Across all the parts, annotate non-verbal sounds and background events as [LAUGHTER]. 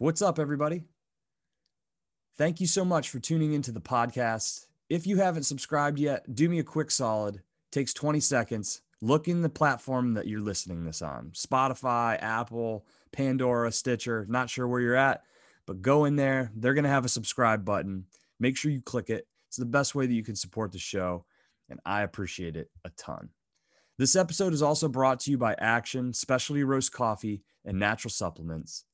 What's up, everybody? Thank you so much for tuning into the podcast. If you haven't subscribed yet, do me a quick solid. takes 20 seconds. Look in the platform that you're listening this on Spotify, Apple, Pandora, Stitcher. Not sure where you're at, but go in there. They're going to have a subscribe button. Make sure you click it. It's the best way that you can support the show, and I appreciate it a ton. This episode is also brought to you by Aktion, Specialty Roast Coffee, and Natural Supplements.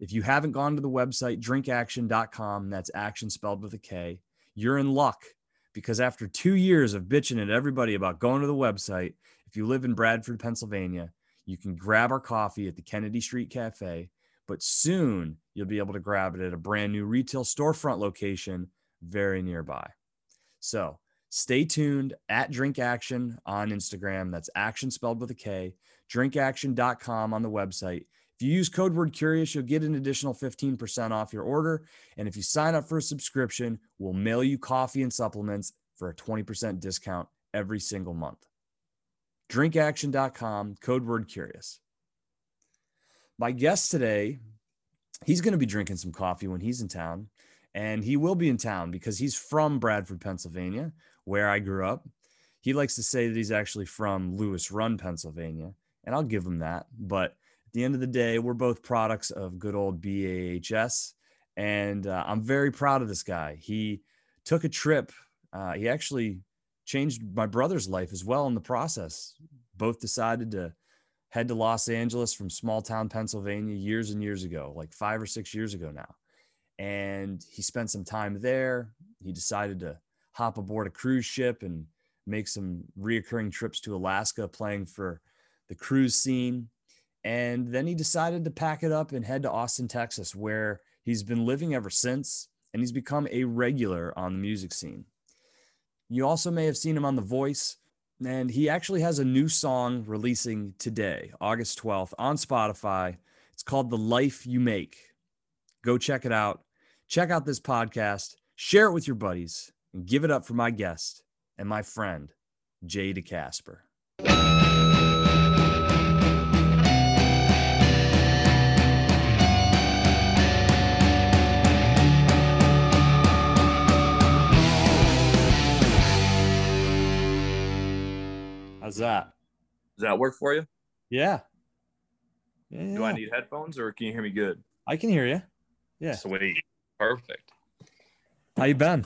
If you haven't gone to the website, drinkaktion.com, that's action spelled with a K, you're in luck because after two years of bitching at everybody about going to the website, if you live in Bradford, Pennsylvania, you can grab our coffee at the Kennedy Street Cafe, but soon you'll be able to grab it at a brand new retail storefront location very nearby. So stay tuned at Drink Aktion on Instagram. That's action spelled with a K, drinkaktion.com on the website. If you use code word curious, you'll get an additional 15% off your order. And if you sign up for a subscription, we'll mail you coffee and supplements for a 20% discount every single month. Drinkaktion.com, code word curious. My guest today, he's going to be drinking some coffee when he's in town. And he will be in town because he's from Bradford, Pennsylvania, where I grew up. He likes to say that he's actually from Lewis Run, Pennsylvania. And I'll give him that. But at the end of the day, we're both products of good old BAHS. And uh, I'm very proud of this guy. He took a trip. Uh, he actually changed my brother's life as well in the process. Both decided to head to Los Angeles from small town Pennsylvania years and years ago, like five or six years ago now. And he spent some time there. He decided to hop aboard a cruise ship and make some reoccurring trips to Alaska playing for the cruise scene. And then he decided to pack it up and head to Austin, Texas, where he's been living ever since. And he's become a regular on the music scene. You also may have seen him on The Voice. And he actually has a new song releasing today, August 12th, on Spotify. It's called The Life You Make. Go check it out. Check out this podcast, share it with your buddies, and give it up for my guest and my friend, JD Casper. How's that? Does that work for you? Yeah. yeah. Do I need headphones or can you hear me good? I can hear you. Yeah. Sweet. Perfect. How you been?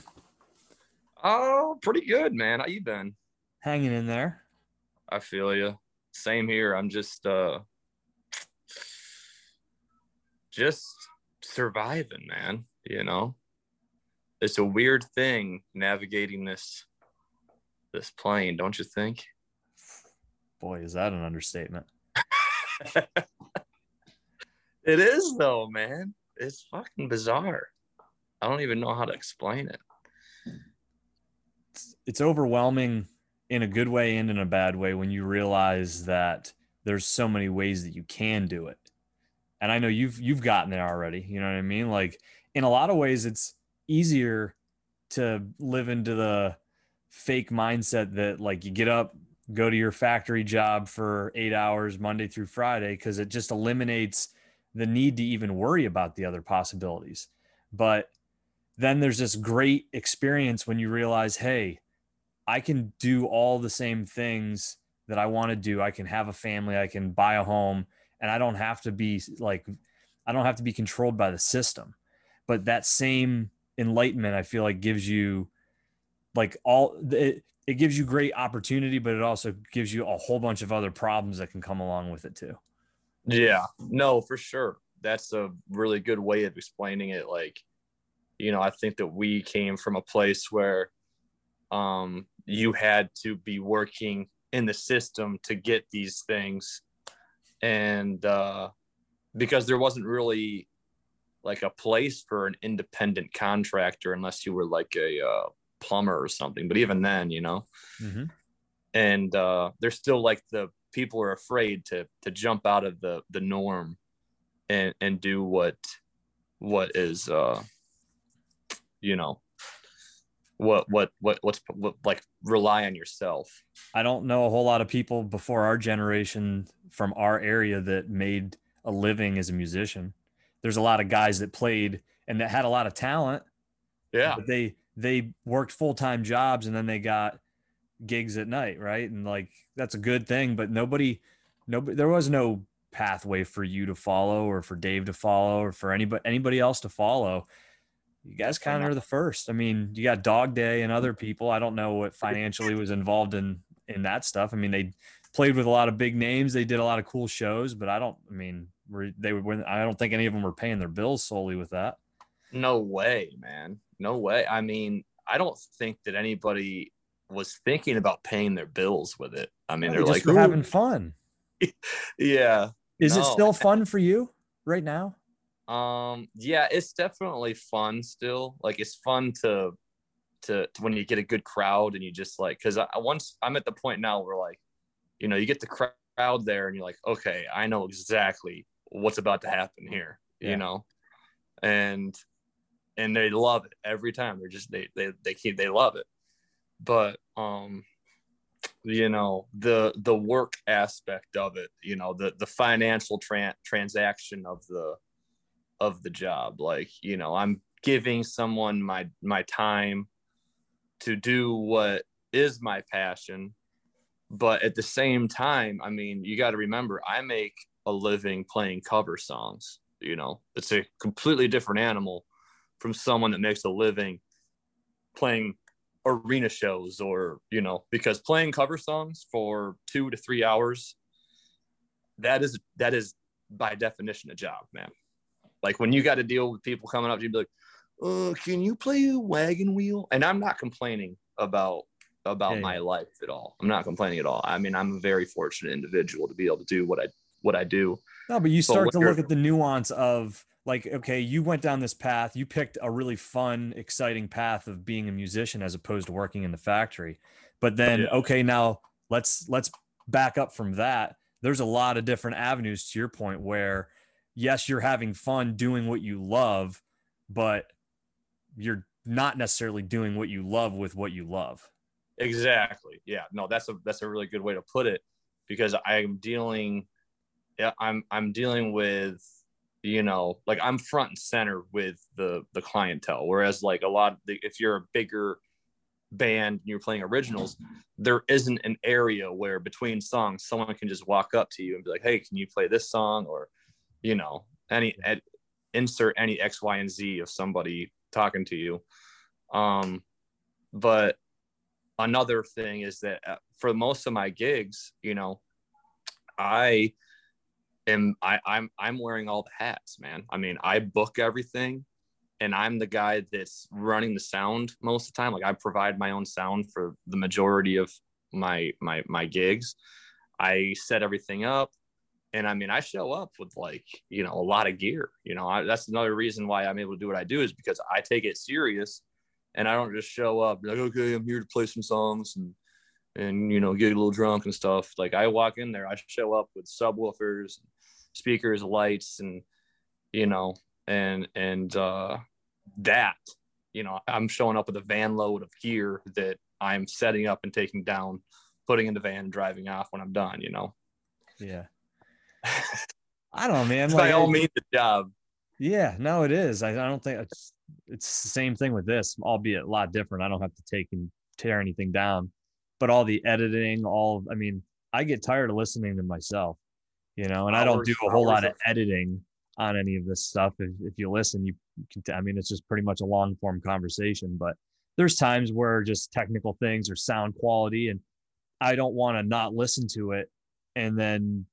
Oh, pretty good, man. How you been? Hanging in there. I feel you. Same here. I'm just uh just surviving, man, you know. It's a weird thing navigating this this plane, don't you think? Boy, is that an understatement. [LAUGHS] it is though, man. It's fucking bizarre. I don't even know how to explain it. It's, it's overwhelming in a good way and in a bad way when you realize that there's so many ways that you can do it. And I know you've you've gotten there already, you know what I mean? Like in a lot of ways it's easier to live into the fake mindset that like you get up, go to your factory job for 8 hours Monday through Friday cuz it just eliminates the need to even worry about the other possibilities. But then there's this great experience when you realize, hey, I can do all the same things that I want to do. I can have a family, I can buy a home, and I don't have to be like, I don't have to be controlled by the system. But that same enlightenment, I feel like, gives you like all it, it gives you great opportunity, but it also gives you a whole bunch of other problems that can come along with it too. Yeah, no, for sure. That's a really good way of explaining it. Like, you know, I think that we came from a place where um, you had to be working in the system to get these things. And uh, because there wasn't really like a place for an independent contractor unless you were like a uh, plumber or something. But even then, you know, mm-hmm. and uh, there's still like the people are afraid to to jump out of the the norm and and do what what is uh you know what what what what's what, like rely on yourself i don't know a whole lot of people before our generation from our area that made a living as a musician there's a lot of guys that played and that had a lot of talent. Yeah. But they they worked full time jobs and then they got gigs at night, right? And like that's a good thing, but nobody, nobody, there was no pathway for you to follow or for Dave to follow or for anybody anybody else to follow. You guys kind of are the first. I mean, you got Dog Day and other people. I don't know what financially was involved in in that stuff. I mean, they played with a lot of big names. They did a lot of cool shows, but I don't. I mean, they were. I don't think any of them were paying their bills solely with that. No way, man. No way. I mean, I don't think that anybody was thinking about paying their bills with it. I mean, they're like having fun. [LAUGHS] yeah. Is no. it still fun for you right now? Um, yeah, it's definitely fun still. Like it's fun to to, to when you get a good crowd and you just like because I once I'm at the point now where like, you know, you get the crowd there and you're like, okay, I know exactly what's about to happen here, yeah. you know, and and they love it every time. They're just they they they keep they love it, but um, you know the the work aspect of it, you know the the financial tran- transaction of the of the job, like you know I'm giving someone my my time to do what is my passion but at the same time i mean you got to remember i make a living playing cover songs you know it's a completely different animal from someone that makes a living playing arena shows or you know because playing cover songs for two to three hours that is that is by definition a job man. Like when you got to deal with people coming up to you be like uh, can you play a wagon wheel? And i'm not complaining about about yeah, my life at all. I'm not complaining at all. I mean i'm a very fortunate individual to be able to do what i what i do. No but you start but to look at the nuance of like okay you went down this path you picked a really fun exciting path of being a musician as opposed to working in the factory. But then yeah. okay now let's let's back up from that. There's a lot of different avenues to your point where yes you're having fun doing what you love but you're not necessarily doing what you love with what you love. Exactly. Yeah. No that's a that's a really good way to put it because i'm dealing yeah i'm i'm dealing with you know like i'm front and center with the the clientele whereas like a lot of the, if you're a bigger band and you're playing originals there isn't an area where between songs someone can just walk up to you and be like hey can you play this song? or you know any ed, insert any x y and z of somebody talking to you. Um but another thing is that uh, for most of my gigs you know i am I, I'm I'm wearing all the hats, man. I mean, I book everything and I'm the guy that's running the sound most of the time. Like I provide my own sound for the majority of my my my gigs. I set everything up. And I mean, I show up with like, you know, a lot of gear. You know, I, that's another reason why I'm able to do what I do is because I take it serious and I don't just show up like, okay, I'm here to play some songs and and you know get a little drunk and stuff like i walk in there i show up with subwoofers speakers lights and you know and and uh that you know i'm showing up with a van load of gear that i'm setting up and taking down putting in the van and driving off when i'm done you know? Yeah. [LAUGHS] I don't know man like, by all means the job. Yeah no it is. I, I don't think it's it's the same thing with this albeit a lot different. I don't have to take and tear anything down but all the editing, all I mean, I get tired of listening to myself, you know, and hours, I don't do a whole lot of editing on any of this stuff. If, if you listen, you can, I mean, it's just pretty much a long form conversation, but there's times where just technical things or sound quality, and I don't want to not listen to it and then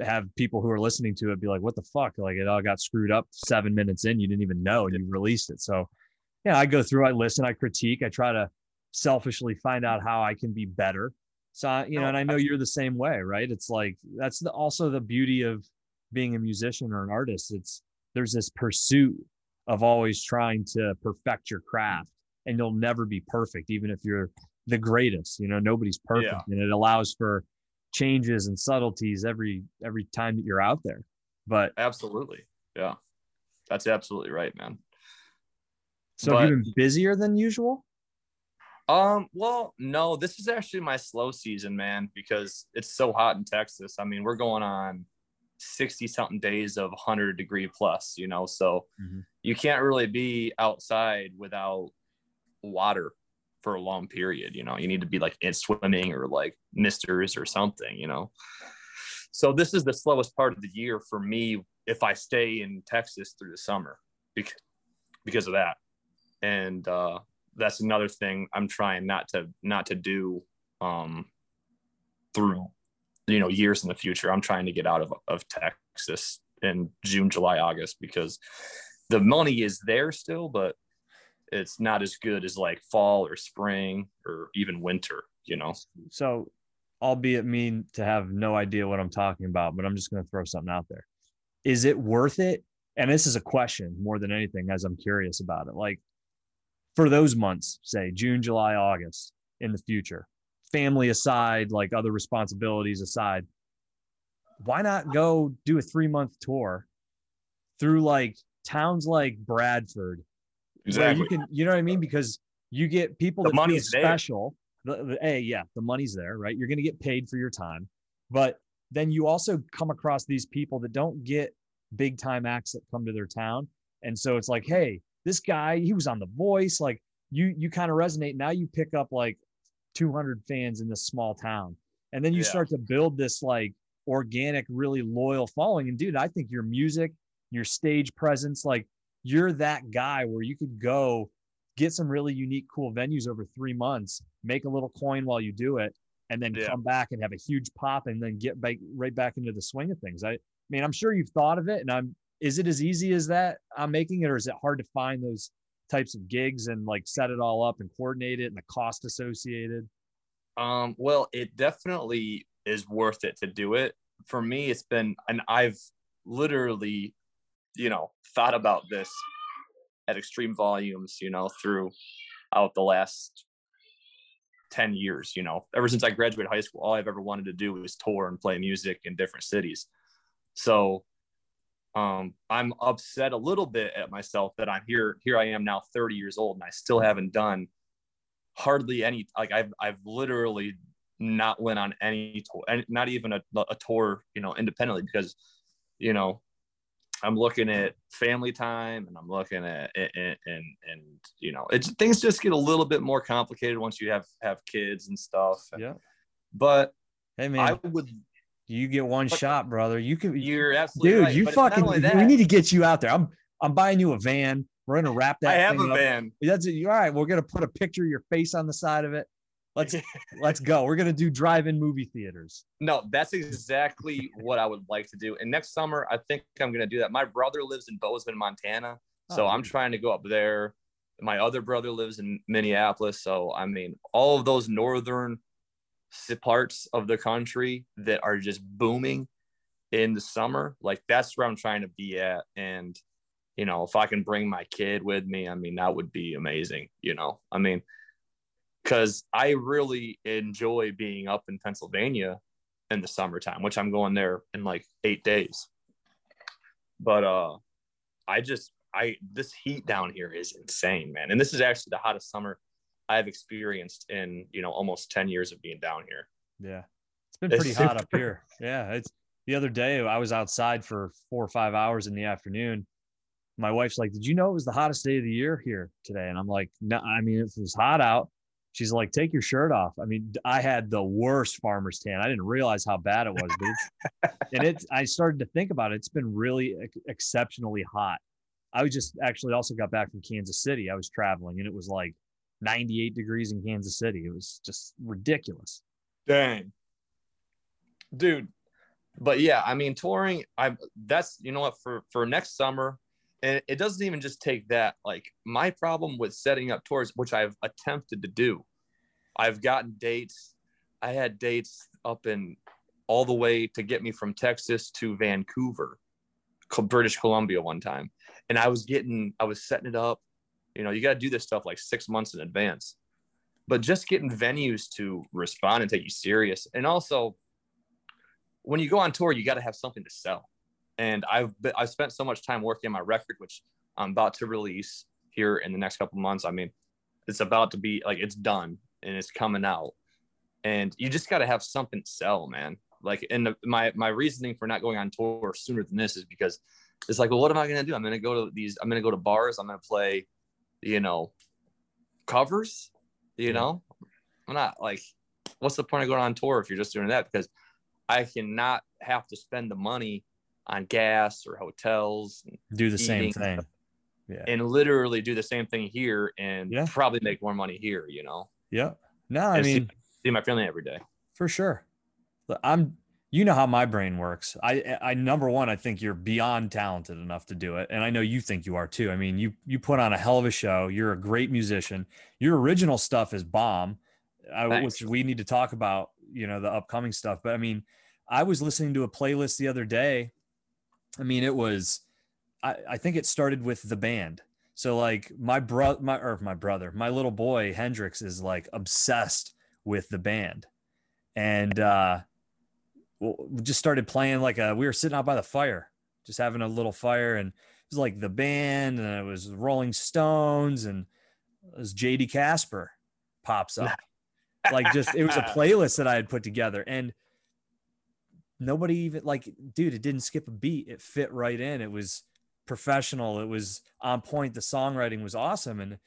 have people who are listening to it be like, what the fuck? Like it all got screwed up seven minutes in. You didn't even know and you released it. So yeah, I go through, I listen, I critique, I try to selfishly find out how I can be better. So, you know, oh, and I know you're the same way, right? It's like that's the, also the beauty of being a musician or an artist. It's there's this pursuit of always trying to perfect your craft, and you'll never be perfect, even if you're the greatest. You know, nobody's perfect, yeah. and it allows for changes and subtleties every every time that you're out there. But absolutely, yeah, that's absolutely right, man. So but, you been busier than usual? Um, well, no, this is actually my slow season, man, because it's so hot in Texas. I mean, we're going on 60 something days of 100 degree plus, you know, so Mhm. you can't really be outside without water for a long period, you know, you need to be like in swimming or like misters or something, you know. So this is the slowest part of the year for me if I stay in Texas through the summer because, because of that. And uh, that's another thing I'm trying not to not to do um, through you know years in the future. I'm trying to get out of of Texas in June, July, August because the money is there still, but it's not as good as like fall or spring or even winter. You know. So, albeit mean to have no idea what I'm talking about, but I'm just going to throw something out there. Is it worth it? And this is a question more than anything, as I'm curious about it. Like for those months, say June, July, August in the future, family aside, like other responsibilities aside, why not go do a three month tour through like towns like Bradford, where you can, you know what I mean? Because you get people The that money's special. The, the, a, yeah, the money's there, right? You're going to get paid for your time, but then you also come across these people that don't get big time acts that come to their town, and so it's like, hey, this guy, he was on The Voice, like you, you kind of resonate. Now you pick up like 200 fans in this small town, and then you Yeah. start to build this like organic, really loyal following. And dude, I think your music, your stage presence, like you're that guy where you could go get some really unique, cool venues over three months, make a little coin while you do it, and then Yeah. come back and have a huge pop and then get back right back into the swing of things. I, I mean, I'm sure you've thought of it and I'm is it as easy as that I'm making it, or is it hard to find those types of gigs and like set it all up and coordinate it and the cost associated? Um, well, it definitely is worth it to do it. For me, it's been, and I've literally, you know, thought about this at extreme volumes, you know, throughout the last 10 years, you know, ever since I graduated high school, all I've ever wanted to do was tour and play music in different cities. So, um, I'm upset a little bit at myself that I'm here. Here I am now, 30 years old, and I still haven't done hardly any. Like I've I've literally not went on any tour, and not even a, a tour, you know, independently because, you know, I'm looking at family time and I'm looking at and and, and you know, it's things just get a little bit more complicated once you have have kids and stuff. Yeah. But Hey man, I would. You get one but- shot, brother. You can You're absolutely dude, right, you but fucking we need to get you out there. I'm I'm buying you a van. We're gonna wrap that. I have a up. van. That's it. All right, we're gonna put a picture of your face on the side of it. Let's [LAUGHS] let's go. We're gonna do drive-in movie theaters. No, that's exactly what I would like to do. And next summer, I think I'm going to do that. My brother lives in Bozeman, Montana. Oh, so Oh, I'm nice. trying to go up there. My other brother lives in Minneapolis. So, I mean, all of those northern parts of the country that are just booming in the summer, like that's where I'm trying to be at. And, you know, if I can bring my kid with me, I mean, that would be amazing. You know, I mean, because I really enjoy being up in Pennsylvania in the summertime, which I'm going there in like eight days. But uh I just I this heat down here is insane, man. And this is actually the hottest summer I've experienced in, you know, almost 10 years of being down here. Yeah, it's been It's pretty [LAUGHS] hot up here. Yeah, it's the other day I was outside for four or five hours in the afternoon. My wife's like, "Did you know it was the hottest day of the year here today?" And I'm like, "No, I mean it was hot out." She's like, "Take your shirt off." I mean, I had the worst farmer's tan. I didn't realize how bad it was, dude. [LAUGHS] and it, I started to think about it. It's been really ex- exceptionally hot. I was just actually also got back from Kansas City. I was traveling, and it was like 98 degrees in Kansas City. It was just ridiculous. Dang. Dude. But yeah, I mean touring, I that's you know what, for for next summer, and it doesn't even just take that. Like my problem with setting up tours, which I've attempted to do, I've gotten dates. I had dates up in all the way to get me from Texas to Vancouver, British Columbia one time. And I was getting, I was setting it up. You know, you got to do this stuff like six months in advance. But just getting venues to respond and take you serious. And also, when you go on tour, you got to have something to sell. And I've been, I've spent so much time working on my record, which I'm about to release here in the next couple months. I mean, it's about to be like it's done and it's coming out, and you just got to have something to sell, man. Like, and the, my my reasoning for not going on tour sooner than this is because it's like, well, what am I gonna do? I'm gonna go to these. I'm gonna go to bars. I'm gonna play, you know, covers. You Yeah. know, I'm not like, what's the point of going on tour if you're just doing that? Because I cannot have to spend the money on gas or hotels Do the same thing. Yeah. and literally do the same thing here and Yeah. probably make more money here. You know, Yeah. No, I And see- mean, see my family every day. for sure. I'm you know how my brain works. I I number one, I think you're beyond talented enough to do it. And I know you think you are too. I mean, you you put on a hell of a show. You're a great musician. Your original stuff is bomb, uh, Thanks. which we need to talk about, you know, the upcoming stuff. But I mean, I was listening to a playlist the other day. I mean, it was I, I think it started with the band. So like my bro my or my brother, my little boy Hendrix is like obsessed with the band. And uh just started playing like a we were sitting out by the fire, just having a little fire and it was like the band and it was Rolling Stones and it was JD Casper pops up. [LAUGHS] like just it was a playlist that I had put together and nobody even like dude it didn't skip a beat. It fit right in. It was professional. It was on point. The songwriting was awesome and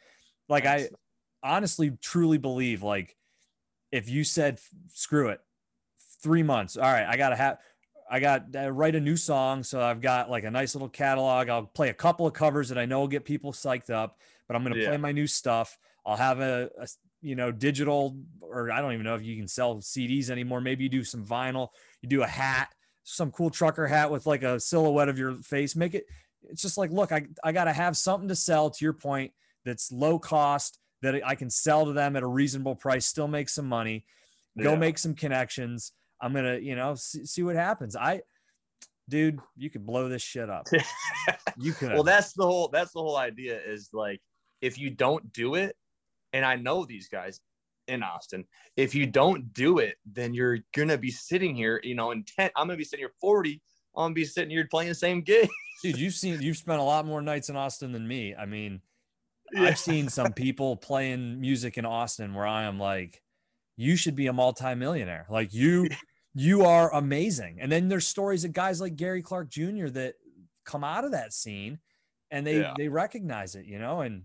like i honestly truly believe like if you said screw it three months. All right i gotta have i got to write a new song so i've got like a nice little catalog. I'll play a couple of covers that i know will get people psyched up but i'm gonna Yeah. play my new stuff. I'll have a, a you know digital or i don't even know if you can sell cds anymore. Maybe you do some vinyl you do a hat some cool trucker hat with like a silhouette of your face. Make it it's just like look i, I got to have something to sell to your point that's low cost that i can sell to them at a reasonable price still make some money. Go Yeah. make some connections i'm gonna you know see, see what happens i dude you could blow this shit up [LAUGHS] you could well that's the whole that's the whole idea is like if you don't do it and i know these guys in austin if you don't do it then you're gonna be sitting here you know in 10 i'm gonna be sitting here 40 i'm gonna be sitting here playing the same [LAUGHS] gig dude you've seen you've spent a lot more nights in austin than me i mean Yeah. I've seen some [LAUGHS] people playing music in Austin where I am like, you should be a multimillionaire. Like you, you are amazing. And then there's stories of guys like Gary Clark Jr. that come out of that scene and they Yeah. they recognize it, you know, and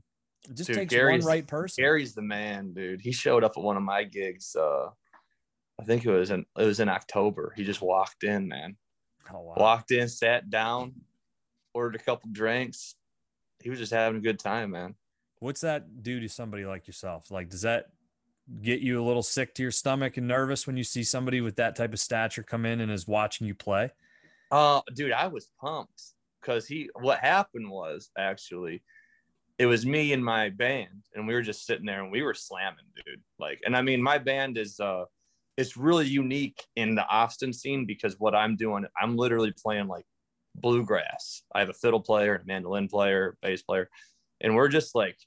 it just Dude, takes Gary's- one right person. gary's the man dude he showed up at one of my gigs uh i think it was in it was in october he just walked in man oh, wow. walked in sat down ordered a couple drinks he was just having a good time man What's that do to somebody like yourself? Like, does that get you a little sick to your stomach and nervous when you see somebody with that type of stature come in and is watching you play? Uh, dude, I was pumped because he. What happened was actually, it was me and my band, and we were just sitting there and we were slamming, dude. Like, and I mean, my band is uh, it's really unique in the Austin scene because what I'm doing, I'm literally playing like bluegrass. I have a fiddle player, a mandolin player, bass player, and we're just like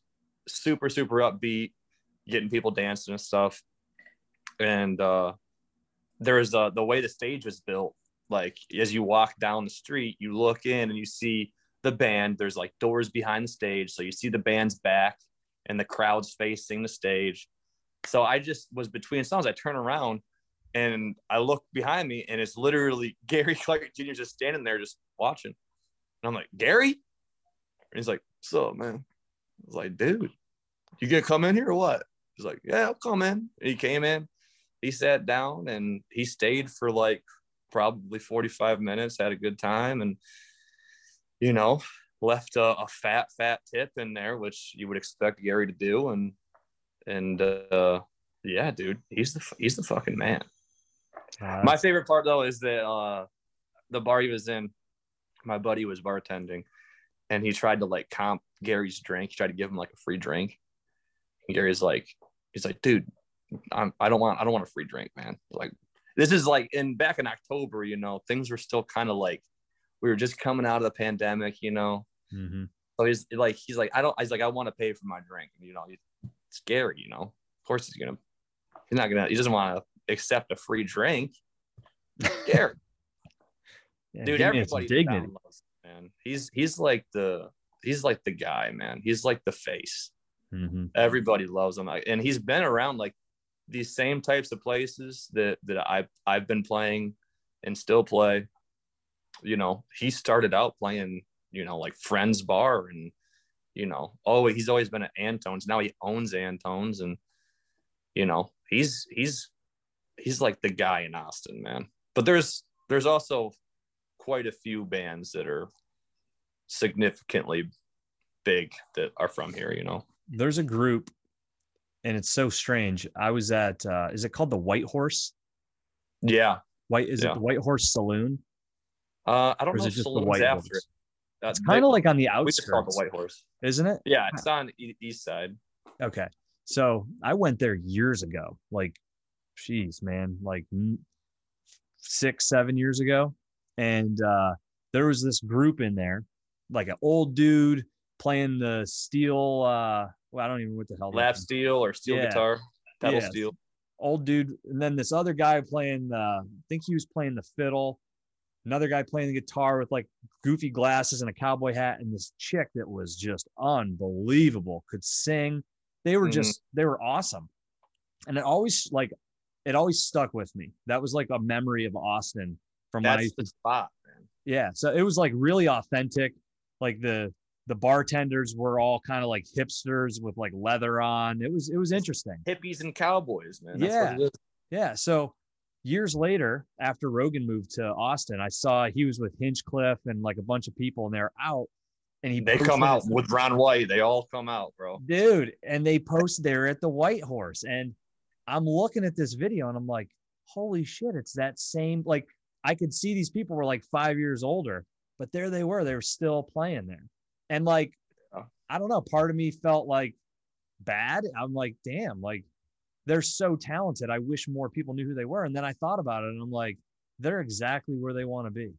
super, super upbeat, getting people dancing and stuff. And uh, there's uh, the way the stage was built like as you walk down the street you look in and you see the band. There's like doors behind the stage so you see the band's back and the crowd's facing the stage. So i just was between songs. I turn around and i look behind me and it's literally [LAUGHS] gary clark jr just standing there just watching. And i'm like gary? And he's like what's up man. I was like dude you gonna come in here or what he's like yeah i'll come in and he came in he sat down and he stayed for like probably 45 minutes, had a good time, and you know, left a, a fat, fat tip in there, which you would expect Gary to do. And and uh, yeah, dude, he's the he's the fucking man. Uh, My favorite part though is that uh, the bar he was in, my buddy was bartending, and he tried to like comp Gary's drink. He tried to give him like a free drink. And Gary's like, he's like, dude, I'm, I don't want I don't want a free drink, man. Like this is like in back in October, you know, things were still kind of like we were just coming out of the pandemic, you know. mhm. So he's like, he's like, I don't. He's like, I want to pay for my drink. You know, it's Gary. You know, of course he's gonna. He's not gonna. He doesn't want to accept a free drink. Gary, [LAUGHS] Yeah, dude, give me some everybody dignity. him, man. He's he's like the he's like the guy, man. He's like the face. Mhm. Everybody loves him, and he's been around like these same types of places that that I've I've been playing and still play. You know, he started out playing, you know, like Friends Bar and, you know, oh, he's always been at Antone's. Now he owns Antone's and, you know, he's, he's, he's like the guy in Austin, man. But there's, there's also quite a few bands that are significantly big that are from here, you know. There's a group and it's so strange. I was at uh is it called the White Horse? Yeah. White is Yeah. it the White Horse Saloon? Uh, I don't is know it if just the White after Horse? it. Uh, It's kind of like on the we call it the White Horse. isn't it? Yeah, it's on e- east side. Okay. So I went there years ago, like, geez, man, like six, seven years ago. And uh, there was this group in there, like an old dude playing the steel. Uh, well, I don't even know what the hell. Lap steel or steel Yeah. guitar, pedal Yes. steel. Old dude. And then this other guy playing, uh, I think he was playing the fiddle. Another guy playing the guitar with like goofy glasses and a cowboy hat. And this chick that was just unbelievable, could sing. They were Mhm. just, they were awesome. And it always like, it always stuck with me. That was like a memory of Austin from my That's the spot, man. yeah so it was like really authentic like the the bartenders were all kind of like hipsters with like leather on it was it was interesting Hippies and cowboys, man. That's Yeah. what it is. yeah so years later after rogan moved to austin i saw he was with hinchcliffe and like a bunch of people and they're out and he They come out with Ron White. They all come out, bro. dude and they post there at the white horse and i'm looking at this video and i'm like holy shit it's that same like i could see these people were like five years older but there they were they were still playing there and like Yeah. i don't know part of me felt like bad i'm like damn like they're so talented i wish more people knew who they were and then i thought about it and i'm like they're exactly where they want to be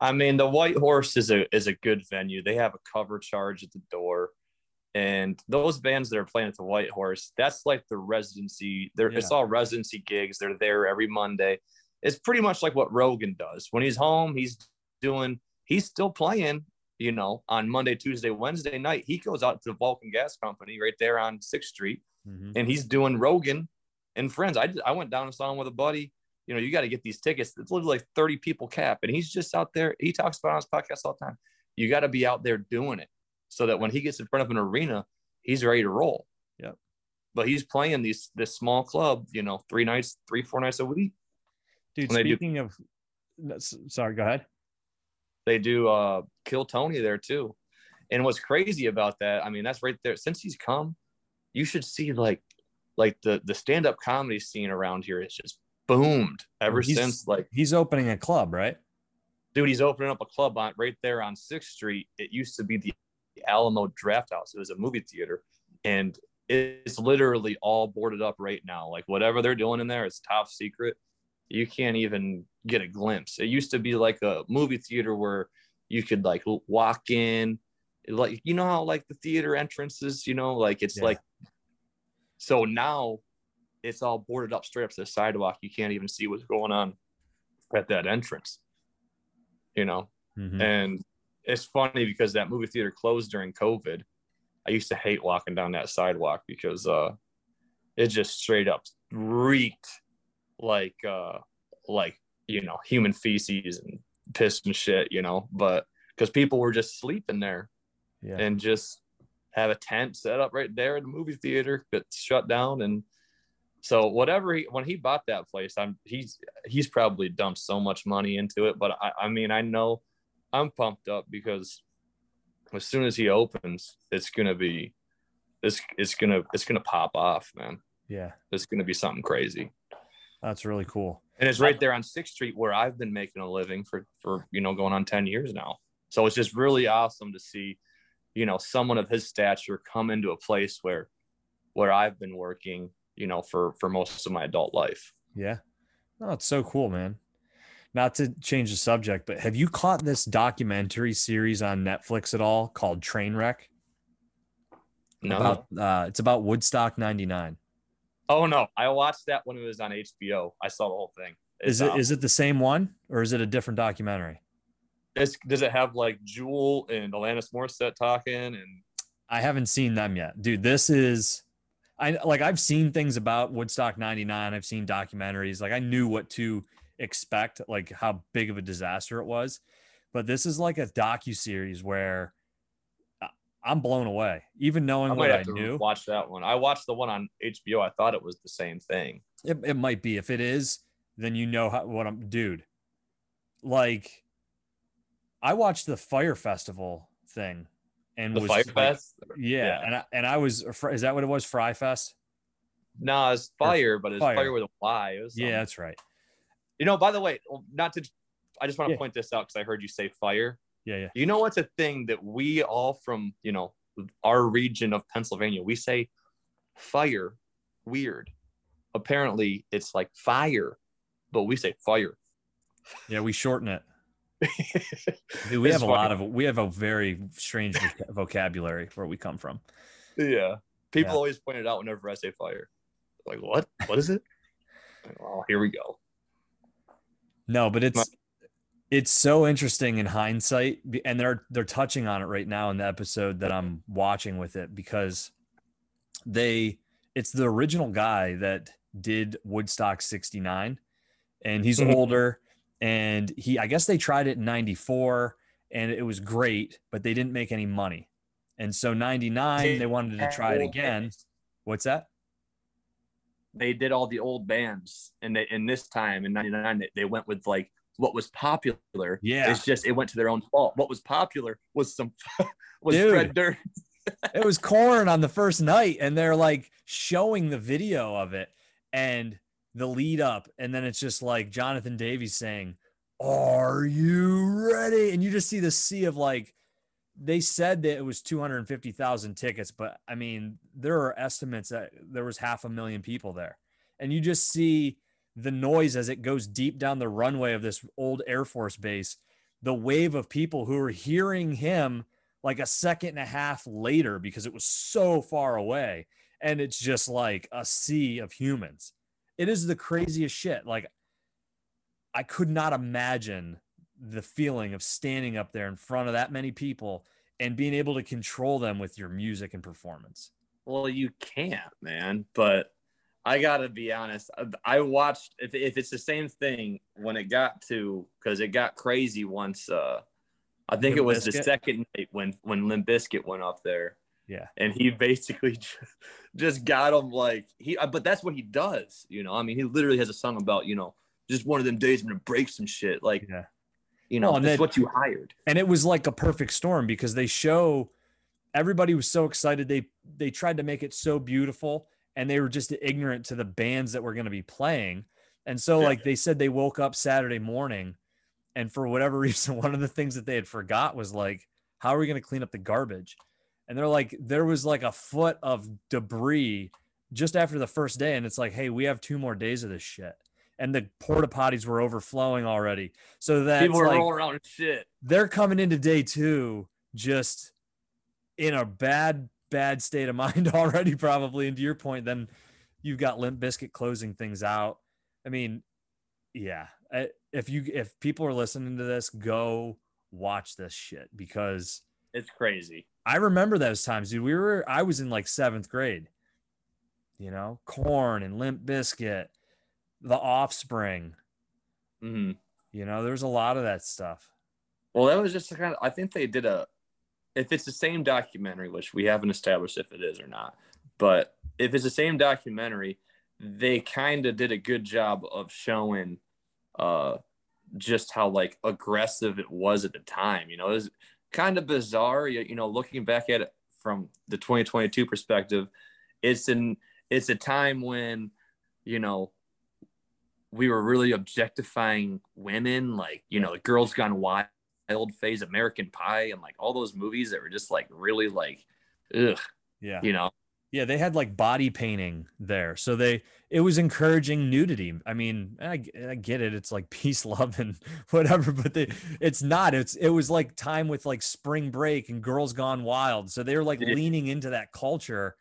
I mean, the White Horse is a is a good venue. They have a cover charge at the door, and those bands that are playing at the White Horse, that's like the residency. They're it's all residency gigs. They're there every Monday. It's pretty much like what Rogan does. When he's home, he's doing. He's still playing. You know, on Monday, Tuesday, Wednesday night, he goes out to the Vulcan Gas Company right there on Sixth Street, mm-hmm. and he's doing Rogan and friends. I I went down and saw him with a buddy. You know, you got to get these tickets. It's literally like 30 people cap, and he's just out there. He talks about on his podcast all the time. You got to be out there doing it so that when he gets in front of an arena, he's ready to roll. Yep. But he's playing these this small club, you know, three nights, three four nights a week. dude they do- speaking of sorry go ahead They do uh kill Tony there too. And what's crazy about that, I mean, that's right there. Since he's come, you should see like like the the stand-up comedy scene around here is just boomed ever He's- since like he's opening a club right dude, he's opening up a club on right there on Sixth Street. It used to be the Alamo Drafthouse. It was a movie theater, and it's literally all boarded up right now. Like whatever they're doing in there, it's top secret. You can't even get a glimpse. It used to be like a movie theater where you could like walk in, like you know how like the theater entrances, you know, like it's Yeah. like. So now, it's all boarded up straight up to the sidewalk. You can't even see what's going on at that entrance you know Mhm. and it's funny because that movie theater closed during covid i used to hate walking down that sidewalk because uh it just straight up reeked like uh like you know human feces and piss and shit you know but because people were just sleeping there yeah. and just have a tent set up right there in the movie theater that's shut down. And so whatever he when he bought that place i'm he's he's probably dumped so much money into it but i, I mean i know i'm pumped up because as soon as he opens it's gonna be it's it's gonna it's gonna pop off man. Yeah. It's gonna be something crazy that's really cool and it's right there on Sixth Street where I've been making a living for for you know going on ten years now. So it's just really awesome to see, you know, someone of his stature come into a place where where I've been working, you know, for for most of my adult life. Yeah. Oh, it's so cool, man. Not to change the subject, but have you caught this documentary series on Netflix at all called Trainwreck? No, About uh it's about Woodstock 99. Oh no, I watched that when it was on HBO. I saw the whole thing. Is it is it the same one or is it a different documentary? It's, does it have like Jewel and Alanis Morissette talking and I haven't seen them yet. Dude, this is I like I've seen things about Woodstock 99. I've seen documentaries. Like I knew what to expect like how big of a disaster it was. But this is like a docu series where I'm blown away, even knowing I what I knew. watch that one. I watched the one on HBO. I thought it was the same thing. It, it might be. If it is, then you know how, what I'm, dude. Like, I watched the Fire Festival thing, and The was Fire like- Fest. yeah, Yeah. and I, and I was. Is that what it was? Fry Fest. No, it's fire, but it's Fire. fire, with a Y. It was Yeah, that's right. You know, by the way, oh, not to. I just want to Yeah. point this out because I heard you say fire. Yeah, yeah. You know what's a thing that we all from you know our region of Pennsylvania we say fire weird. Apparently, it's like fire, but we say fire. Yeah, we shorten it. [LAUGHS] Dude, we have a lot of we have a very strange vocabulary where we come from. Yeah. People Yeah. always point it out whenever I say fire. Like, what? What is it? [LAUGHS] Oh, here we go. No, but it's it's so interesting in hindsight, and they're they're touching on it right now in the episode that I'm watching with it because they it's the original guy that did Woodstock 69 and he's Mhm. older and he I guess they tried it in 94 and it was great but they didn't make any money. And so 99 they wanted to try it again. What's that? They did all the old bands, and they in this time in '99 they, they went with like what was popular. Yeah. it's just it went to their own fault. What was popular was some [LAUGHS] was Dude. Fred Durst. [LAUGHS] it was Korn on the first night and they're like showing the video of it and the lead up and then it's just like jonathan davis saying are you ready and you just see the sea of like they said that it was 250000 tickets but i mean there are estimates that there was half a million people there and you just see the noise as it goes deep down the runway of this old air force base the wave of people who are hearing him like a second and a half later because it was so far away. And it's just like a sea of humans. It is the craziest shit. Like i could not imagine the feeling of standing up there in front of that many people and being able to control them with your music and performance. Well, you can't, man. But I gotta be honest. I- I watched if if it's the same thing when it got to because it got crazy once. uh I think Limp it was the second night when when Limp Bizkit went up there. Yeah. and he basically [LAUGHS] just, just got him like he. uh, But that's what he does, you know. I mean, he literally has a song about you know just one of them days I'm gonna break some shit. Like yeah you know, Oh, that's what you hired. and it was like a perfect storm because they show everybody was so excited they they tried to make it so beautiful and they were just ignorant to the bands that were going to be playing. And so like they said they woke up saturday morning and for whatever [LAUGHS] reason one of the things that they had forgot was like how are we going to clean up the garbage? And they're like there was like a foot of debris just after the first day and it's like hey we have two more days of this shit. And the porta potties were overflowing already. So that People were like rolling around shit. they're coming into day two just in a bad, bad state of [LAUGHS] mind already, probably. And to your point, then you've got Limp Bizkit closing things out. I mean, yeah. If you if people are listening to this, go watch this shit because It's crazy. I remember those times, dude. We were I was in like seventh grade. You know, Korn and Limp Bizkit, the offspring. hmm You know, there's a lot of that stuff. Well, that was just kind of. I think they did a. If it's the same documentary, which we haven't established if it is or not, but if it's the same documentary, they kind of did a good job of showing, uh, just how like aggressive it was at the time. You know, it was kind of bizarre. You, know, looking back at it from the 2022 perspective, it's an it's a time when, you know, we were really objectifying women, like you know, the Girls Gone Wild phase, American Pie, and like all those movies that were just like really like, ugh, Yeah. you know. Yeah, they had like body painting there. So they it was encouraging nudity. I mean, I, I get it. It's like [LAUGHS] peace, love, and whatever, but they it's not. It's it was like time with like spring break and girls gone wild. So they were like Yeah. leaning into that culture.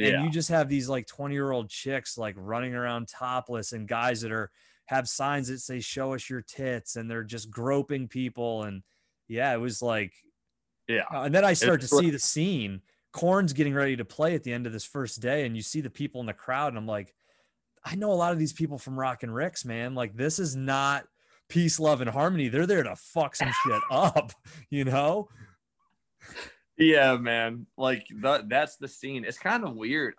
And Yeah, you just have these like 20 year old chicks like running around topless and guys that are have signs that say show us your tits and they're just groping people. And yeah, it was like yeah, uh, and then I start to It's like- see the scene. Korn's getting ready to play at the end of this first day, and you see the people in the crowd, and I'm like, I know a lot of these people from Rock and Ricks, man. Like this is not peace, love, and harmony. They're there to fuck some shit [LAUGHS] up, [LAUGHS] you know? Yeah, man. Like that that's the scene. It's kind of weird.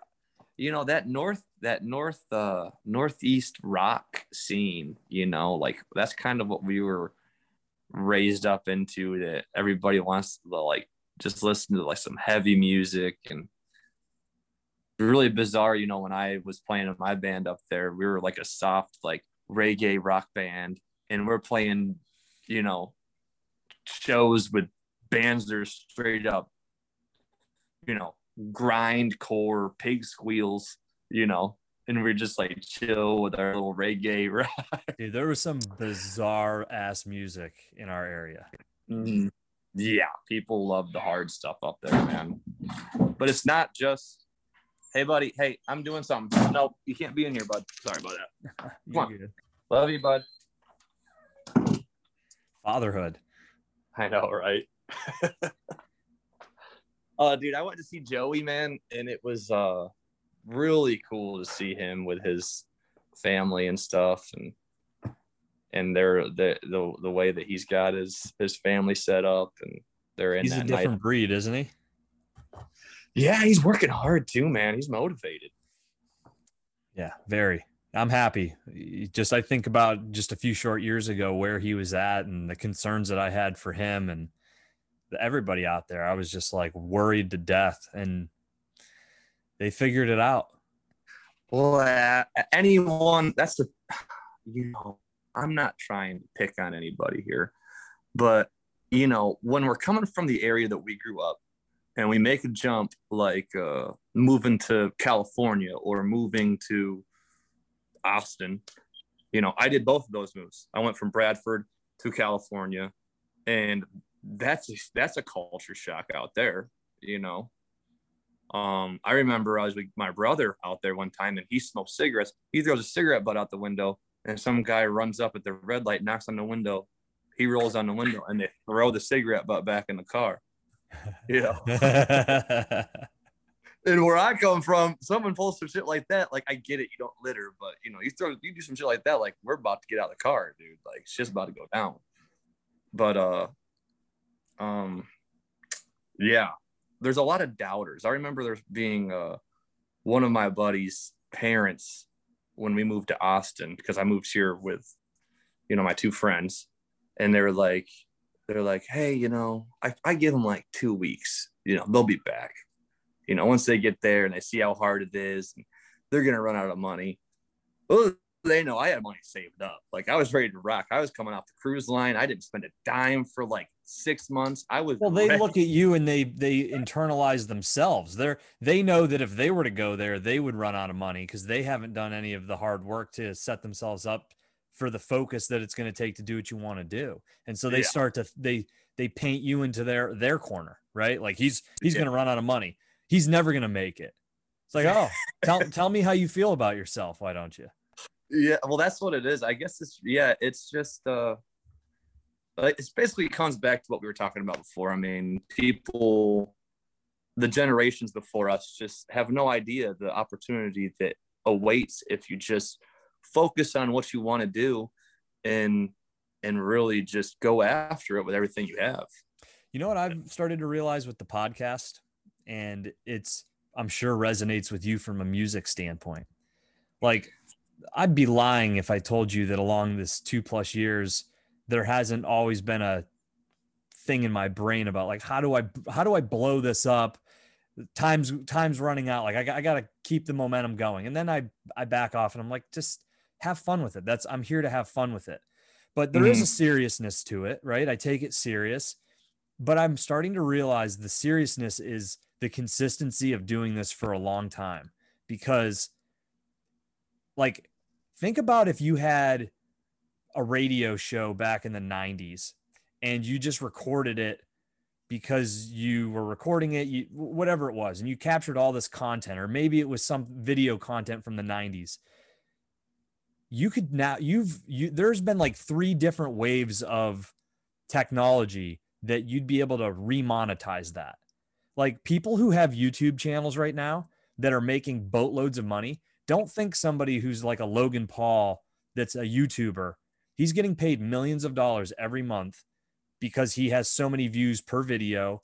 You know, that north that north uh northeast rock scene, you know, like that's kind of what we were raised up into that everybody wants to like just listen to like some heavy music and really bizarre, you know, when I was playing in my band up there, we were like a soft like reggae rock band and we're playing, you know, shows with bands that are straight up, you know, grind core pig squeals, you know, and we're just like chill with our little reggae. [LAUGHS] Dude, there was some bizarre ass music in our area. Mm-hmm. Yeah, people love the hard stuff up there, man. But it's not just, hey, buddy, hey, I'm doing something. Nope, you can't be in here, bud. Sorry about that. [LAUGHS] Come on. Good. Love you, bud. Fatherhood. I know, right? [LAUGHS] uh, dude, I went to see Joey, man, and it was uh really cool to see him with his family and stuff, and and they're the the, the way that he's got his his family set up, and they're in. He's a different night. breed, isn't he? Yeah, he's working hard too, man. He's motivated. Yeah, very. I'm happy. Just I think about just a few short years ago where he was at and the concerns that I had for him and everybody out there. I was just like worried to death, and they figured it out. Well, uh, anyone that's the [SIGHS] you know I'm not trying to pick on anybody here, but you know when we're coming from the area that we grew up and we make a jump like uh, moving to California or moving to Austin. You know, I did both of those moves. I went from Bradford to California, and that's that's a culture shock out there. You know, um, I remember I was with my brother out there one time, and he smoked cigarettes. He throws a cigarette butt out the window, and some guy runs up at the red light, knocks on the window. He rolls on the window, and they throw the cigarette butt back in the car. [LAUGHS] Yeah. and where I come from, someone pulls some shit like that. Like I get it, you don't litter, but you know, you throw you do some shit like that, like we're about to get out of the car, dude. Like it's just about to go down. But uh um yeah, there's a lot of doubters. I remember there's being uh one of my buddies' parents when we moved to Austin, because I moved here with, you know, my two friends, and they were like, they're like, hey, you know, I, I give them like two weeks, you know, they'll be back you know, once they get there and they see how hard it is, they're gonna run out of money. Well, they know I had money saved up. Like I was ready to rock. I was coming off the cruise line. I didn't spend a dime for like six months. I was well. They ready. look at you and they they internalize themselves. They're they know that if they were to go there, they would run out of money because they haven't done any of the hard work to set themselves up for the focus that it's going to take to do what you want to do. And so they yeah. start to they they paint you into their their corner, right? Like he's he's yeah. going to run out of money he's never going to make it. It's like, oh, tell, [LAUGHS] tell me how you feel about yourself. Why don't you? Yeah, well, that's what it is. I guess it's, yeah, it's just, uh, it's basically comes back to what we were talking about before. I mean, people, the generations before us just have no idea the opportunity that awaits if you just focus on what you want to do and and really just go after it with everything you have. You know what I've started to realize with the podcast? and it's I'm sure resonates with you from a music standpoint. Like I'd be lying if I told you that along this two plus years there hasn't always been a thing in my brain about like how do I how do I blow this up? Time's time's running out. Like I, I got to keep the momentum going, and then I I back off and I'm like just have fun with it. That's I'm here to have fun with it. But there mm-hmm. is a seriousness to it, right? I take it serious, but I'm starting to realize the seriousness is the consistency of doing this for a long time because like think about if you had a radio show back in the 90s and you just recorded it because you were recording it you, whatever it was and you captured all this content or maybe it was some video content from the 90s you could now you've you there's been like three different waves of technology that you'd be able to remonetize that. Like people who have YouTube channels right now that are making boatloads of money, don't think somebody who's like a Logan Paul that's a YouTuber, he's getting paid millions of dollars every month because he has so many views per video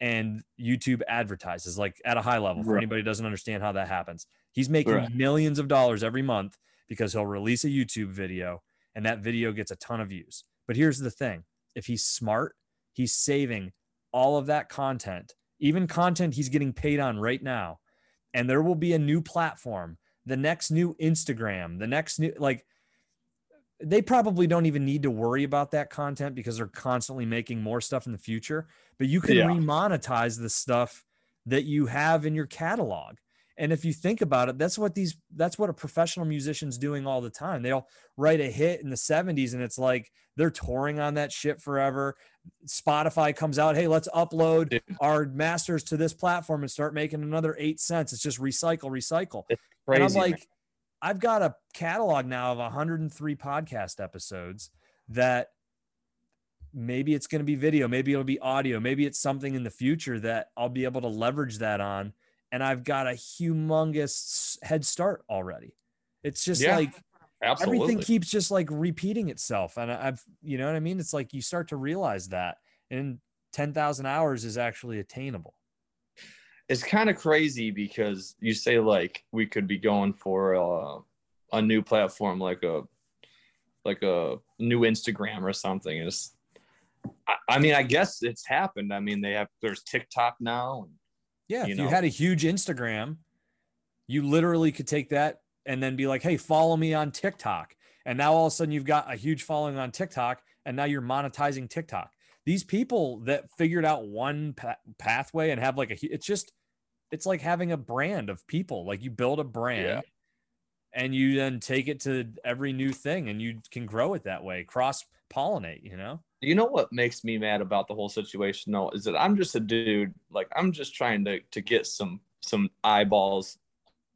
and YouTube advertises like at a high level for Right. anybody who doesn't understand how that happens. He's making Right. millions of dollars every month because he'll release a YouTube video and that video gets a ton of views. But here's the thing if he's smart, he's saving all of that content, even content he's getting paid on right now. And there will be a new platform, the next new Instagram, the next new, like, they probably don't even need to worry about that content because they're constantly making more stuff in the future. But you can Yeah. remonetize the stuff that you have in your catalog. And if you think about it, that's what these that's what a professional musician's doing all the time. They'll write a hit in the 70s and it's like they're touring on that shit forever. Spotify comes out, hey, let's upload Dude. our masters to this platform and start making another eight cents. It's just recycle, recycle. It's Crazy. and I'm man. I've got a catalog now of 103 podcast episodes that maybe it's going to be video, maybe it'll be audio, maybe it's something in the future that I'll be able to leverage that on. And I've got a humongous head start already. It's just Yeah, like absolutely. everything keeps just like repeating itself. And I've, you know what I mean? It's like you start to realize that. And 10,000 hours is actually attainable. It's kind of crazy because you say like we could be going for a, a new platform like a like a new Instagram or something. It's I, I mean, I guess it's happened. I mean, they have there's TikTok now. Yeah, you if know. you had a huge Instagram, you literally could take that and then be like, "Hey, follow me on TikTok." And now all of a sudden you've got a huge following on TikTok, and now you're monetizing TikTok. These people that figured out one pa- pathway and have like a, it's just, it's like having a brand of people. Like you build a brand, Yeah. and you then take it to every new thing, and you can grow it that way, cross pollinate. You know? You know what makes me mad about the whole situation though is that I'm just a dude. Like I'm just trying to to get some some eyeballs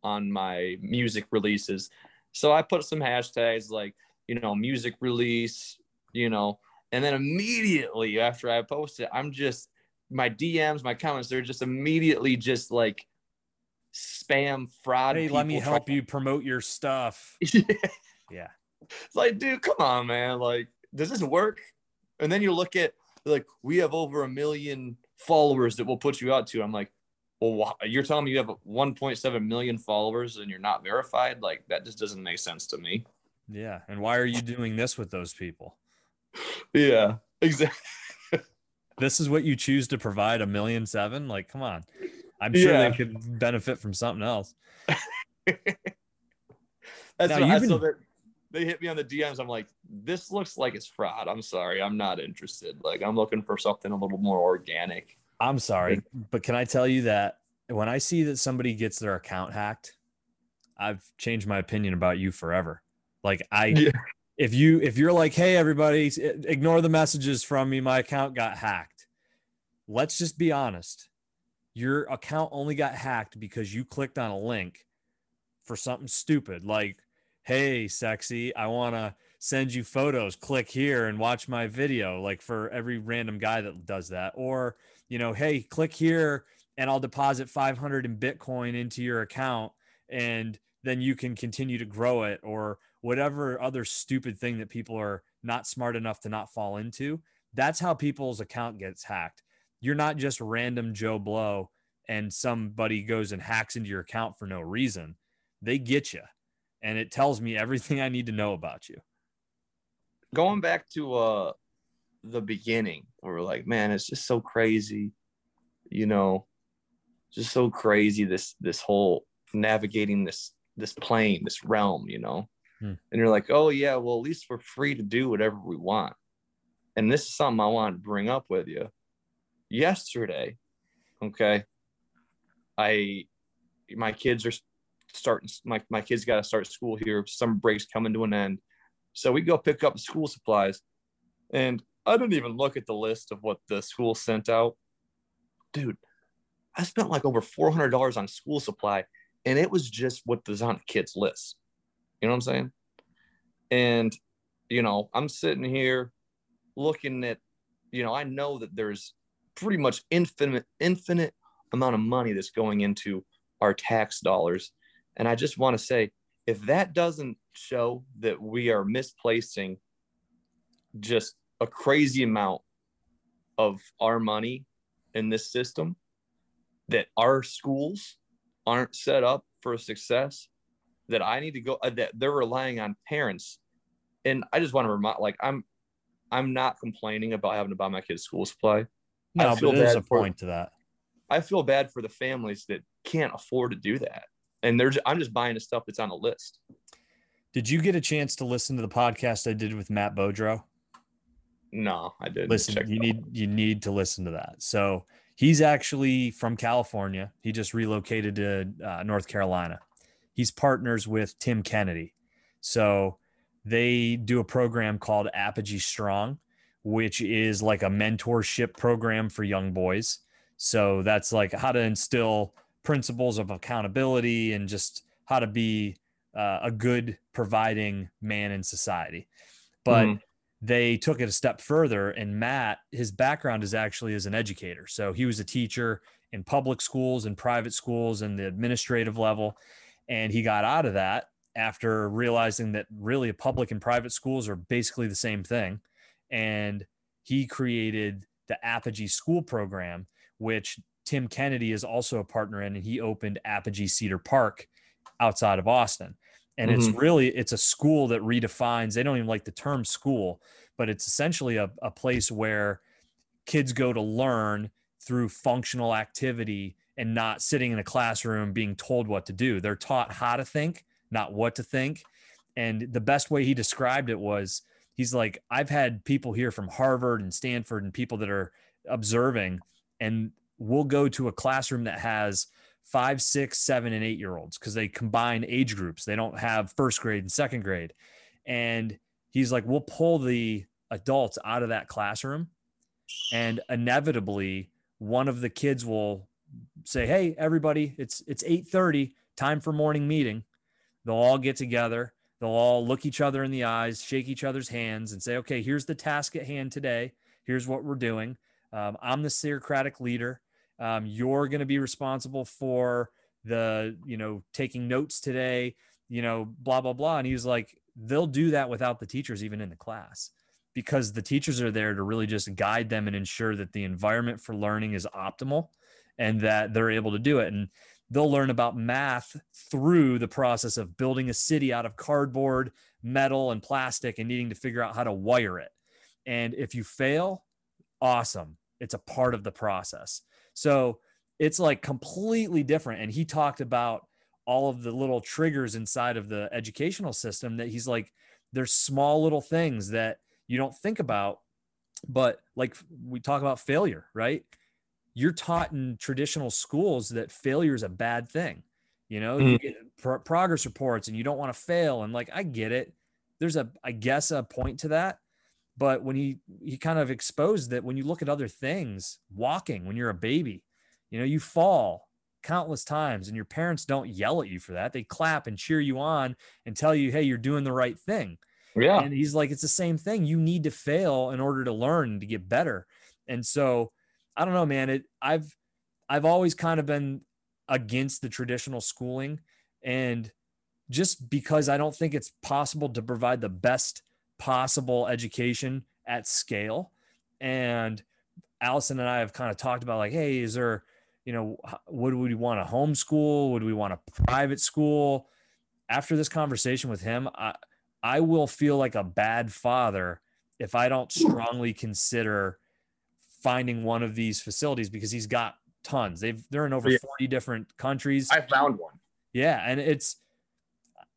on my music releases. So I put some hashtags like, you know, music release, you know, and then immediately after I post it, I'm just my DMs, my comments, they're just immediately just like spam fraud. Hey, let me help you promote your stuff. [LAUGHS] trying- Yeah. It's like, dude, come on, man. Like, does this work? And then you look at like we have over a million followers that we'll put you out to. I'm like, well, you're telling me you have 1.7 million followers and you're not verified? Like that just doesn't make sense to me. Yeah. And why are you doing this with those people? [LAUGHS] Yeah, exactly. This is what you choose to provide a million seven like come on i'm sure Yeah. they could benefit from something else [LAUGHS] That's Now, what I that they hit me on the DMs. I'm like, this looks like it's fraud. I'm sorry, I'm not interested. Like, I'm looking for something a little more organic. i'm sorry but can i tell you that when i see that somebody gets their account hacked i've changed my opinion about you forever like i Yeah. If you if you're like hey everybody ignore the messages from me. My account got hacked. Let's just be honest. Your account only got hacked because you clicked on a link for something stupid like hey sexy i want to send you photos. Click here and watch my video like for every random guy that does that. Or you know hey click here and i'll deposit 500 in bitcoin into your account and then you can continue to grow it or whatever other stupid thing that people are not smart enough to not fall into that's how people's account gets hacked. You're not just random joe blow and somebody goes and hacks into your account for no reason. They get you and it tells me everything i need to know about you. Going back to uh the beginning where we're like man it's just so crazy you know just so crazy this this whole navigating this this plane this realm you know Hmm. and you're like oh yeah well at least we're free to do whatever we want and this is something i want to bring up with you yesterday okay i my kids are starting my, my kids got to start school here summer breaks coming to an end so we go pick up school supplies. And I didn't even look at the list of what the school sent out. Dude, I spent like over $400 on school supply, and it was just what was on the kids' list. You know what I'm saying? And, you know, I'm sitting here looking at, you know, I know that there's pretty much infinite, infinite amount of money that's going into our tax dollars. And I just want to say, if that doesn't show that we are misplacing just a crazy amount of our money in this system, that our schools aren't set up for success, that I need to go, uh, that they're relying on parents. And I just want to remind, like, I'm, I'm not complaining about having to buy my kids school supply. No, but there's a for- point to that. I feel bad for the families that can't afford to do that. And they're, ju- I'm just buying the stuff that's on a list. Did you get a chance to listen to the podcast I did with Matt Beaudreau? No, I didn't. Listen, check you need you need to listen to that. So he's actually from California. He just relocated to uh, North Carolina. He's partners with Tim Kennedy. So they do a program called Apogee Strong, which is like a mentorship program for young boys. So that's like how to instill principles of accountability and just how to be uh, a good providing man in society. But Mhm. they took it a step further and matt his background is actually as an educator so he was a teacher in public schools and private schools and the administrative level and he got out of that after realizing that really public and private schools are basically the same thing. And he created the apogee school program which tim kennedy is also a partner in and he opened apogee cedar park outside of austin. And it's mm-hmm. really it's a school that redefines they don't even like the term school but it's essentially a, a place where kids go to learn through functional activity and not sitting in a classroom being told what to do they're taught how to think not what to think and the best way he described it was he's like i've had people here from harvard and stanford and people that are observing and we'll go to a classroom that has five, six, seven, and eight year olds because they combine age groups. They don't have first grade and second grade. And he's like, we'll pull the adults out of that classroom. And inevitably, one of the kids will say, Hey, everybody, it's it's 8:30, time for morning meeting. They'll all get together, they'll all look each other in the eyes, shake each other's hands, and say, Okay, here's the task at hand today. Here's what we're doing. Um, I'm the theocratic leader um, you're going to be responsible for the you know taking notes today you know blah blah blah and he was like they'll do that without the teachers even in the class because the teachers are there to really just guide them and ensure that the environment for learning is optimal and that they're able to do it and they'll learn about math through the process of building a city out of cardboard metal and plastic and needing to figure out how to wire it and if you fail awesome it's a part of the process so it's like completely different. And he talked about all of the little triggers inside of the educational system that he's like, there's small little things that you don't think about. But like we talk about failure, right? You're taught in traditional schools that failure is a bad thing. You know, you mm. get pro- progress reports and you don't want to fail. And like, I get it. There's a, I guess, a point to that but when he he kind of exposed that when you look at other things walking when you're a baby you know you fall countless times and your parents don't yell at you for that they clap and cheer you on and tell you hey you're doing the right thing Yeah. and he's like it's the same thing you need to fail in order to learn to get better and so i don't know man it i've i've always kind of been against the traditional schooling and just because i don't think it's possible to provide the best possible education at scale. And Allison and I have kind of talked about like, hey, is there, you know, would we want a homeschool? Would we want a private school? After this conversation with him, I, I will feel like a bad father if I don't strongly consider finding one of these facilities because he's got tons. They've they're in over Yeah. 40 different countries. I found one. Yeah, and it's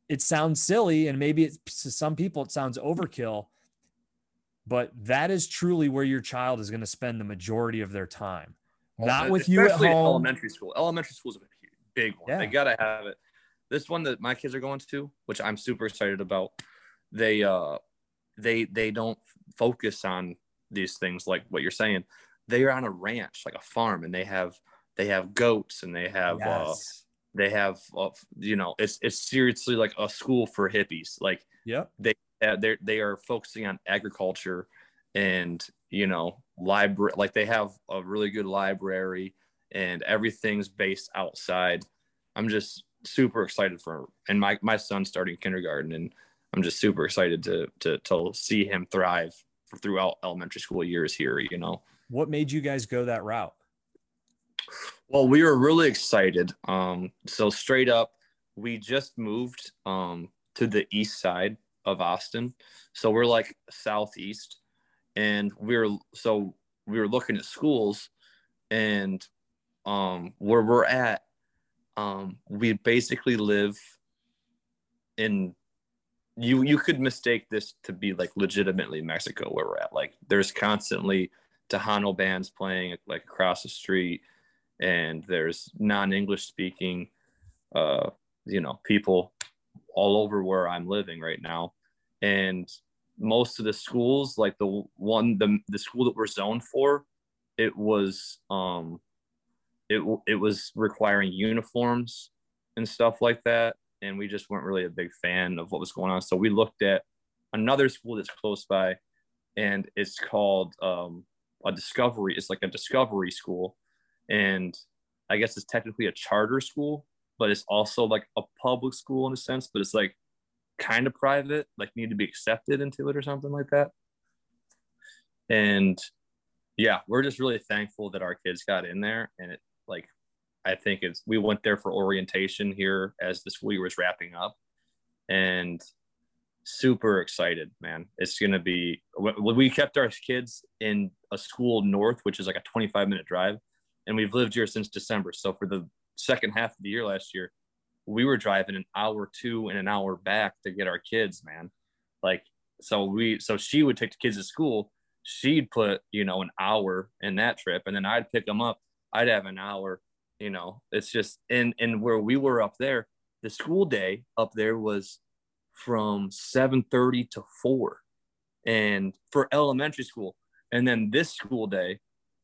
it sounds silly, and maybe it's to some people it sounds overkill, but that is truly where your child is going to spend the majority of their time. Not with you at home. Elementary school. Elementary school is a big one. They gotta have it. This one that my kids are going to, which I'm super excited about. They uh, they they don't focus on these things like what you're saying. They are on a ranch, like a farm, and they have they have goats and they have uh, they have uh, you know it's it's seriously like a school for hippies. Like Yep. uh, they they are focusing on agriculture and you know library like they have a really good library and everything's based outside i'm just super excited for and my my son's starting kindergarten and I'm just super excited to to to see him thrive throughout elementary school years here, you know. What made you guys go that route? Well, we were really excited. Um, so straight up, we just moved um, to the east side of Austin. So we're like southeast, and we are so we were looking at schools, and um, where we're at, um, we basically live in you you could mistake this to be like legitimately Mexico where we're at. Like there's constantly Tejano bands playing like across the street, and there's non-English speaking, uh, you know, people all over where I'm living right now, and most of the schools, like the one the the school that we're zoned for, it was um, it it was requiring uniforms and stuff like that and we just weren't really a big fan of what was going on. So we looked at another school that's close by, and it's called um, a Discovery. It's like a Discovery school, and I guess it's technically a charter school, but it's also like a public school in a sense. But it's like kind of private, like need to be accepted into it or something like that. And yeah, we're just really thankful that our kids got in there, and it like I think it's we went there for orientation here as the school year was wrapping up, and super excited, man. It's gonna be we kept our kids in a school north, which is like a 25 minute drive, and we've lived here since December. So for the second half of the year last year, we were driving an hour to and an hour back to get our kids, man. Like so we so she would take the kids to school. She'd put you know an hour in that trip, and then I'd pick them up. I'd have an hour you know it's just and and where we were up there the school day up there was from 7:30 to 4 and for elementary school. And then this school day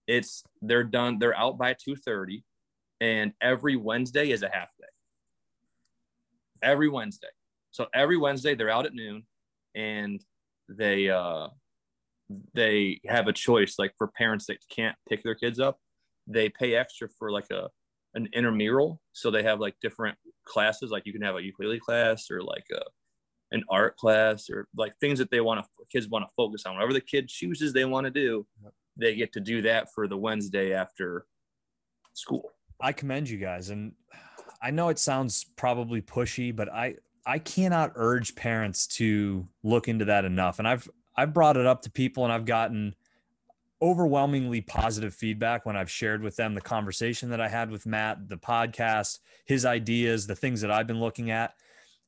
it's they're done they're out by 2:30 and every Wednesday is a half day. Every Wednesday. So every Wednesday they're out at noon and they uh they have a choice. Like for parents that can't pick their kids up they pay extra for like a an intramural. So they have like different classes, like you can have a ukulele class or like a, an art class or like things that they want to kids want to focus on. Whatever the kid chooses they want to do, they get to do that for the Wednesday after school. I commend you guys, and I know it sounds probably pushy, but I I cannot urge parents to look into that enough. And I've I've brought it up to people, and I've gotten overwhelmingly positive feedback when I've shared with them the conversation that I had with Matt, the podcast, his ideas, the things that I've been looking at.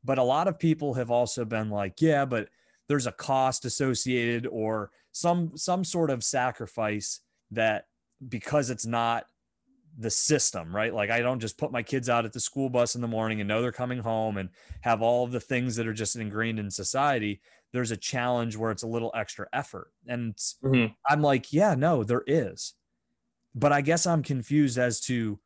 But a lot of people have also been like, yeah, but there's a cost associated or some some sort of sacrifice that because it's not the system, right? Like I don't just put my kids out at the school bus in the morning and know they're coming home and have all the things that are just ingrained in society there's a challenge where it's a little extra effort. And mm-hmm. I'm like, yeah, no, there is. But I guess I'm confused as to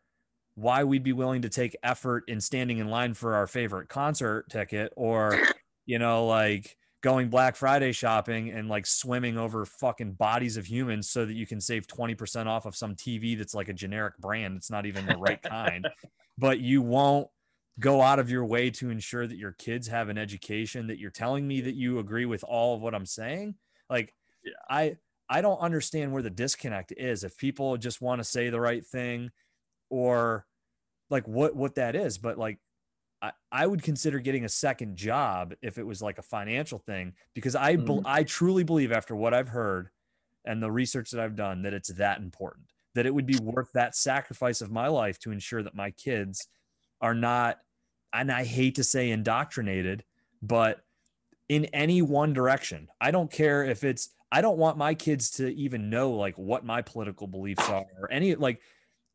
why we'd be willing to take effort in standing in line for our favorite concert ticket or, [LAUGHS] you know, like going Black Friday shopping and like swimming over fucking bodies of humans so that you can save 20% off of some TV that's like a generic brand. It's not even the right kind. [LAUGHS] but you won't go out of your way to ensure that your kids have an education that you're telling me that you agree with all of what I'm saying. Like yeah. I I don't understand where the disconnect is if people just want to say the right thing or like what what that is, but like I, I would consider getting a second job if it was like a financial thing because I mm-hmm. I truly believe after what I've heard and the research that I've done that it's that important that it would be worth that sacrifice of my life to ensure that my kids are not, and I hate to say indoctrinated, but in any one direction. I don't care if it's, I don't want my kids to even know like what my political beliefs are or any, like,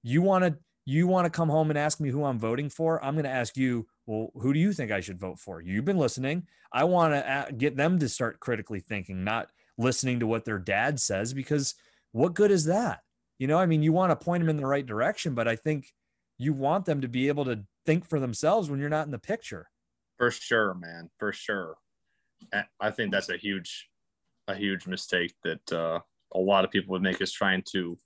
you want to, you want to come home and ask me who I'm voting for, I'm going to ask you, well, who do you think I should vote for? You've been listening. I want to uh, get them to start critically thinking, not listening to what their dad says, because what good is that? You know, I mean, you want to point them in the right direction, but I think you want them to be able to think for themselves when you're not in the picture. For sure, man. For sure. I think that's a huge, a huge mistake that uh, a lot of people would make is trying to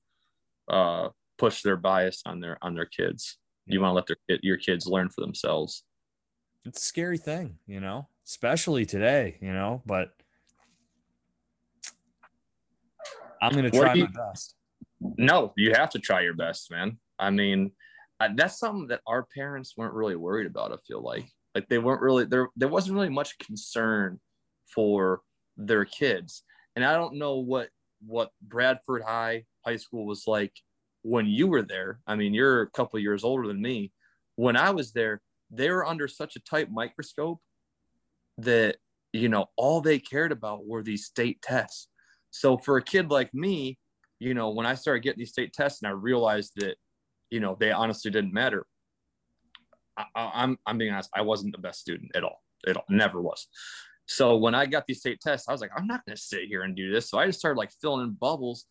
uh, push their bias on their on their kids. you want to let their your kids learn for themselves. It's a scary thing, you know, especially today, you know, but I'm going to try you, my best. No, you have to try your best, man. I mean, that's something that our parents weren't really worried about. I feel like, like they weren't really there. There wasn't really much concern for their kids, and I don't know what what Bradford High High School was like when you were there. I mean, you're a couple years older than me. When I was there, they were under such a tight microscope that you know all they cared about were these state tests. So for a kid like me, you know, when I started getting these state tests and I realized that, you know, they honestly didn't matter. I, I'm, I'm being honest, I wasn't the best student at all. It never was. So when I got these state tests, I was like, I'm not going to sit here and do this. So I just started like filling in bubbles,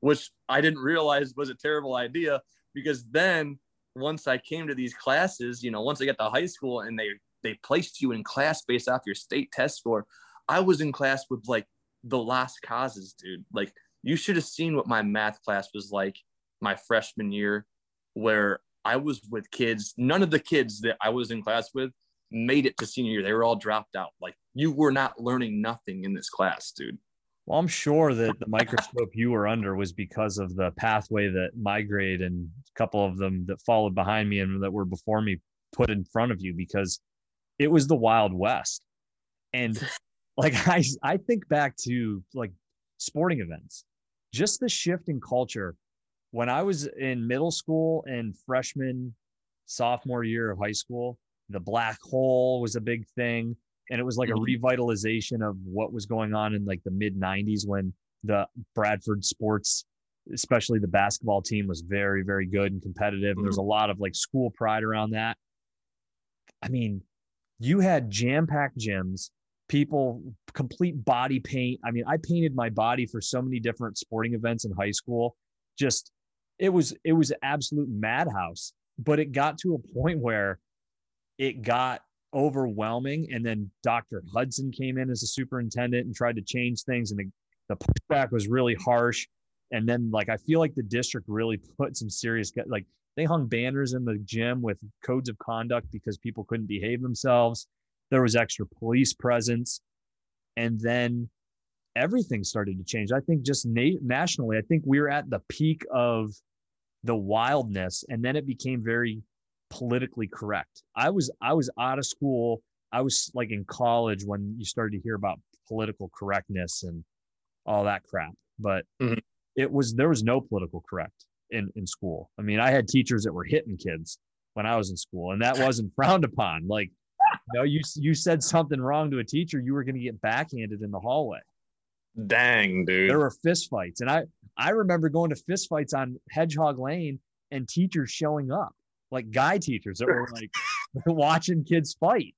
which I didn't realize was a terrible idea because then once I came to these classes, you know, once I got to high school and they they placed you in class based off your state test score, I was in class with like the lost causes, dude. Like you should have seen what my math class was like my freshman year, where I was with kids. None of the kids that I was in class with made it to senior year. They were all dropped out. Like you were not learning nothing in this class, dude. Well, I'm sure that the microscope you were under was because of the pathway that my grade and a couple of them that followed behind me and that were before me put in front of you because it was the Wild West. And [LAUGHS] like I I think back to like sporting events. Just the shift in culture. When I was in middle school and freshman, sophomore year of high school, the black hole was a big thing. And it was like a mm-hmm. revitalization of what was going on in like the mid 90s when the Bradford sports especially the basketball team was very very good and competitive. Mm-hmm. there's a lot of like school pride around that. I mean you had jam packed gyms people complete body paint. I mean i painted my body for so many different sporting events in high school. Just it was it was an absolute madhouse but it got to a point where it got overwhelming. And then Dr. Hudson came in as a superintendent and tried to change things, and the, the pushback was really harsh. And then, like, I feel like the district really put some serious, like, they hung banners in the gym with codes of conduct because people couldn't behave themselves. There was extra police presence. And then everything started to change. I think just na- nationally, I think we're at the peak of the wildness. And then it became very politically correct. I was I was out of school. I was like in college when you started to hear about political correctness and all that crap. But mm-hmm. it was there was no political correct in in school. I mean, I had teachers that were hitting kids when I was in school, and that wasn't [LAUGHS] frowned upon. Like, you know, you you said something wrong to a teacher, you were going to get backhanded in the hallway. Dang, dude. There were fist fights, and I I remember going to fist fights on Hedgehog Lane and teachers showing up like guy teachers that were like [LAUGHS] [LAUGHS] watching kids fight.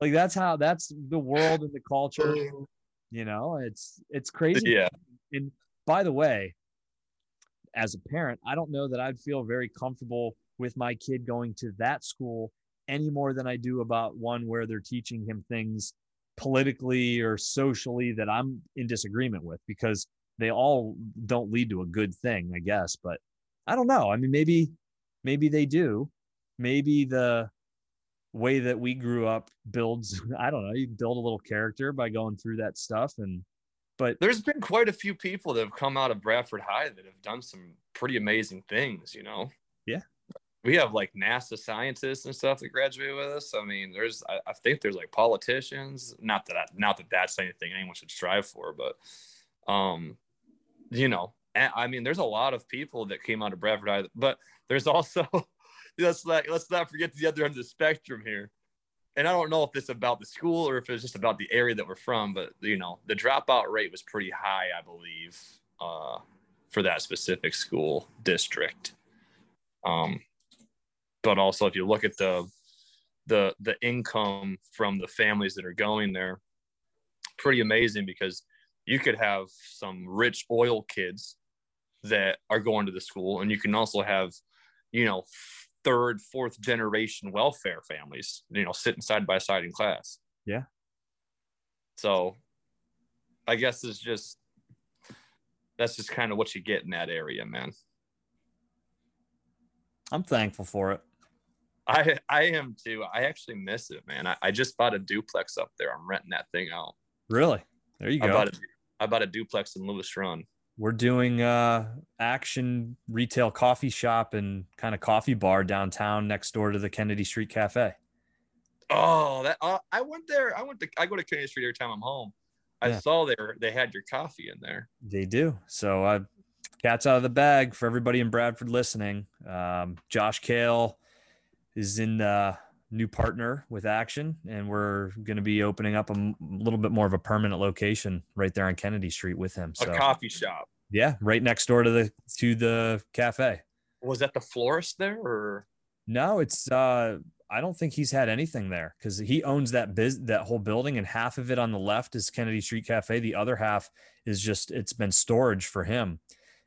Like that's how that's the world and the culture. [LAUGHS] You know, it's it's crazy. Yeah. And by the way, as a parent, I don't know that I'd feel very comfortable with my kid going to that school any more than I do about one where they're teaching him things politically or socially that I'm in disagreement with because they all don't lead to a good thing, I guess. But I don't know. I mean, maybe maybe they do maybe the way that we grew up builds [LAUGHS] i don't know you build a little character by going through that stuff and but there's been quite a few people that have come out of bradford high that have done some pretty amazing things you know yeah we have like nasa scientists and stuff that graduate with us i mean there's i, I think there's like politicians not that I, not that that's anything anyone should strive for but um you know I mean, there's a lot of people that came out of Bradford but there's also [LAUGHS] let's not let's not forget the other end of the spectrum here. And I don't know if it's about the school or if it's just about the area that we're from, but you know, the dropout rate was pretty high, I believe, uh, for that specific school district. Um, but also, if you look at the the the income from the families that are going there, pretty amazing because you could have some rich oil kids that are going to the school and you can also have you know third fourth generation welfare families you know sitting side by side in class. Yeah. So i guess it's just that's just kind of what you get in that area man. I'm thankful for it I I am too. I actually miss it, man. I, I just bought a duplex up there. I'm renting that thing out. Really? There you I go. bought a, I bought a duplex in Lewis Run. We're doing uh Aktion retail coffee shop and kind of coffee bar downtown next door to the Kennedy Street Cafe. Oh, that uh, I went there. I went to I go to Kennedy Street every time I'm home. I Yeah. saw there they had your coffee in there. They do. So uh cat's out of the bag for everybody in Bradford listening. Um, Josh Kale is in the new partner with Aktion, and we're going to be opening up a m- little bit more of a permanent location right there on Kennedy Street with him. So A coffee shop. yeah, right next door to the to the cafe. Was that the florist there or No, it's uh I don't think he's had anything there because he owns that biz that whole building and half of it on the left is Kennedy Street Cafe. The other half is just it's been storage for him.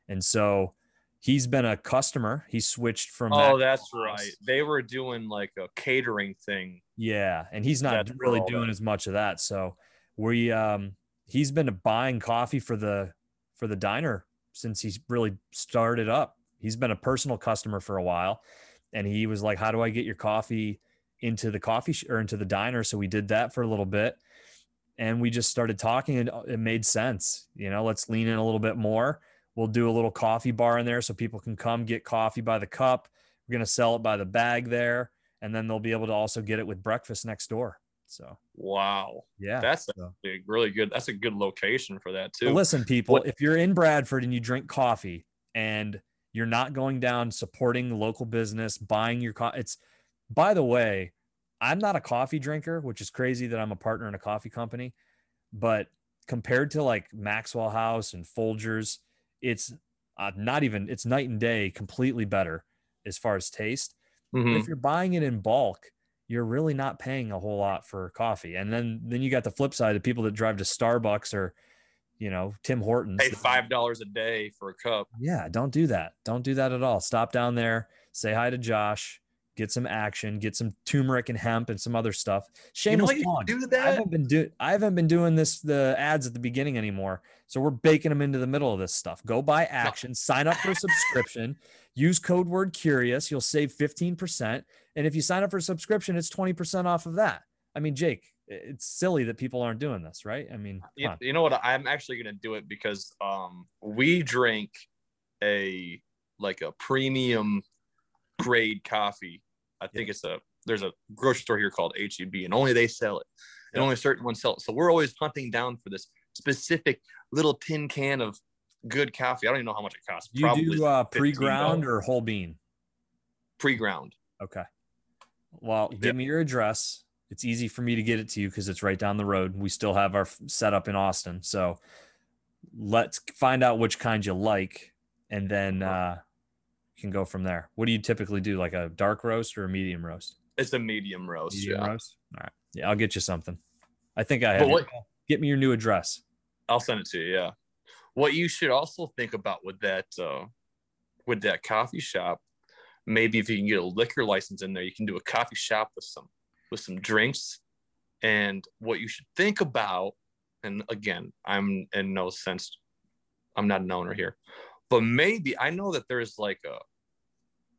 And so he's been a customer. He switched from Oh, that- that's right. They were doing like a catering thing. yeah, and he's not That's really doing that. as much of that. So we um he's been buying coffee for the for the diner since he's really started up. He's been a personal customer for a while and he was like, "How do I get your coffee into the coffee sh- or into the diner?" So we did that for a little bit and we just started talking and uh, it made sense. You know, let's lean in a little bit more. We'll do a little coffee bar in there so people can come get coffee by the cup. We're going to sell it by the bag there and then they'll be able to also get it with breakfast next door. So, Wow. yeah. That's a So- big, really good. That's a good location for that too. But listen, people, What- if you're in Bradford and you drink coffee and you're not going down supporting local business, buying your coffee, it's by the way, I'm not a coffee drinker, which is crazy that I'm a partner in a coffee company. But compared to like Maxwell House and Folgers, it's uh, not even, it's night and day, completely better as far as taste. Mhm. if you're buying it in bulk, you're really not paying a whole lot for coffee. And then then you got the flip side of people that drive to Starbucks or you know Tim Hortons. Pay five dollars a day for a cup. Yeah, don't do that. Don't do that at all. Stop down there, say hi to Josh, get some Aktion, get some turmeric and hemp and some other stuff. You know Shameless you plug. do I that? haven't been doing I haven't been doing this the ads at the beginning anymore. So we're baking them into the middle of this stuff. Go buy Aktion, sign up for a subscription, [LAUGHS] use code word curious, you'll save 15%. And if you sign up for a subscription, it's 20% off of that. I mean, Jake, it's silly that people aren't doing this, right? I mean, You, you know what? I'm actually gonna do it because um we drink a like a premium grade coffee. I think it's a there's a grocery store here called HEB and only they sell it. And Yeah. only certain ones sell it. So we're always hunting down for this specific little tin can of good coffee. I don't even know how much it costs. You do uh, pre-ground or whole bean? pre-ground. Okay. Well, Yeah. give me your address. It's easy for me to get it to you because it's right down the road. We still have our setup in Austin. So let's find out which kind you like and then uh, can go from there. What do you typically do? Like a dark roast or a medium roast? It's a medium roast. Medium yeah. roast? All right. Yeah, I'll get you something. I think I have. what- Get me your new address. I'll send it to you. Yeah. What you should also think about with that uh, with that coffee shop, maybe if you can get a liquor license in there, you can do a coffee shop with some with some drinks. And what you should think about, and again, I'm in no sense, I'm not an owner here, but maybe I know that there's like a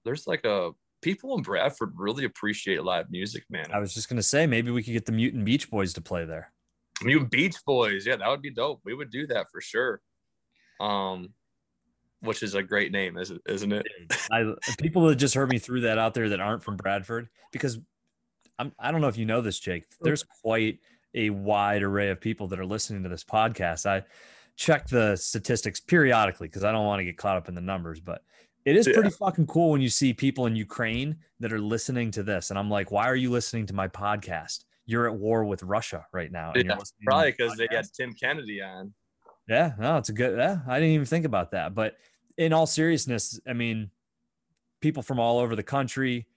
there's like a people in Bradford really appreciate live music, man. I was just going to say maybe we could get the Mutant Beach Boys to play there. Mutant Beach Boys. Yeah, that would be dope. We would do that for sure. Um, which is a great name, isn't isn't it? I people that just heard me threw that out there that aren't from Bradford because I'm I don't know if you know this, Jake. There's quite a wide array of people that are listening to this podcast. I check the statistics periodically because I don't want to get caught up in the numbers, but it is Yeah. pretty fucking cool when you see people in Ukraine that are listening to this. And I'm like, why are you listening to my podcast? You're at war with Russia right now. and you're Yeah, Probably because they had Tim Kennedy on. Yeah, no, it's a good. Yeah, I didn't even think about that. But in all seriousness, I mean, people from all over the country,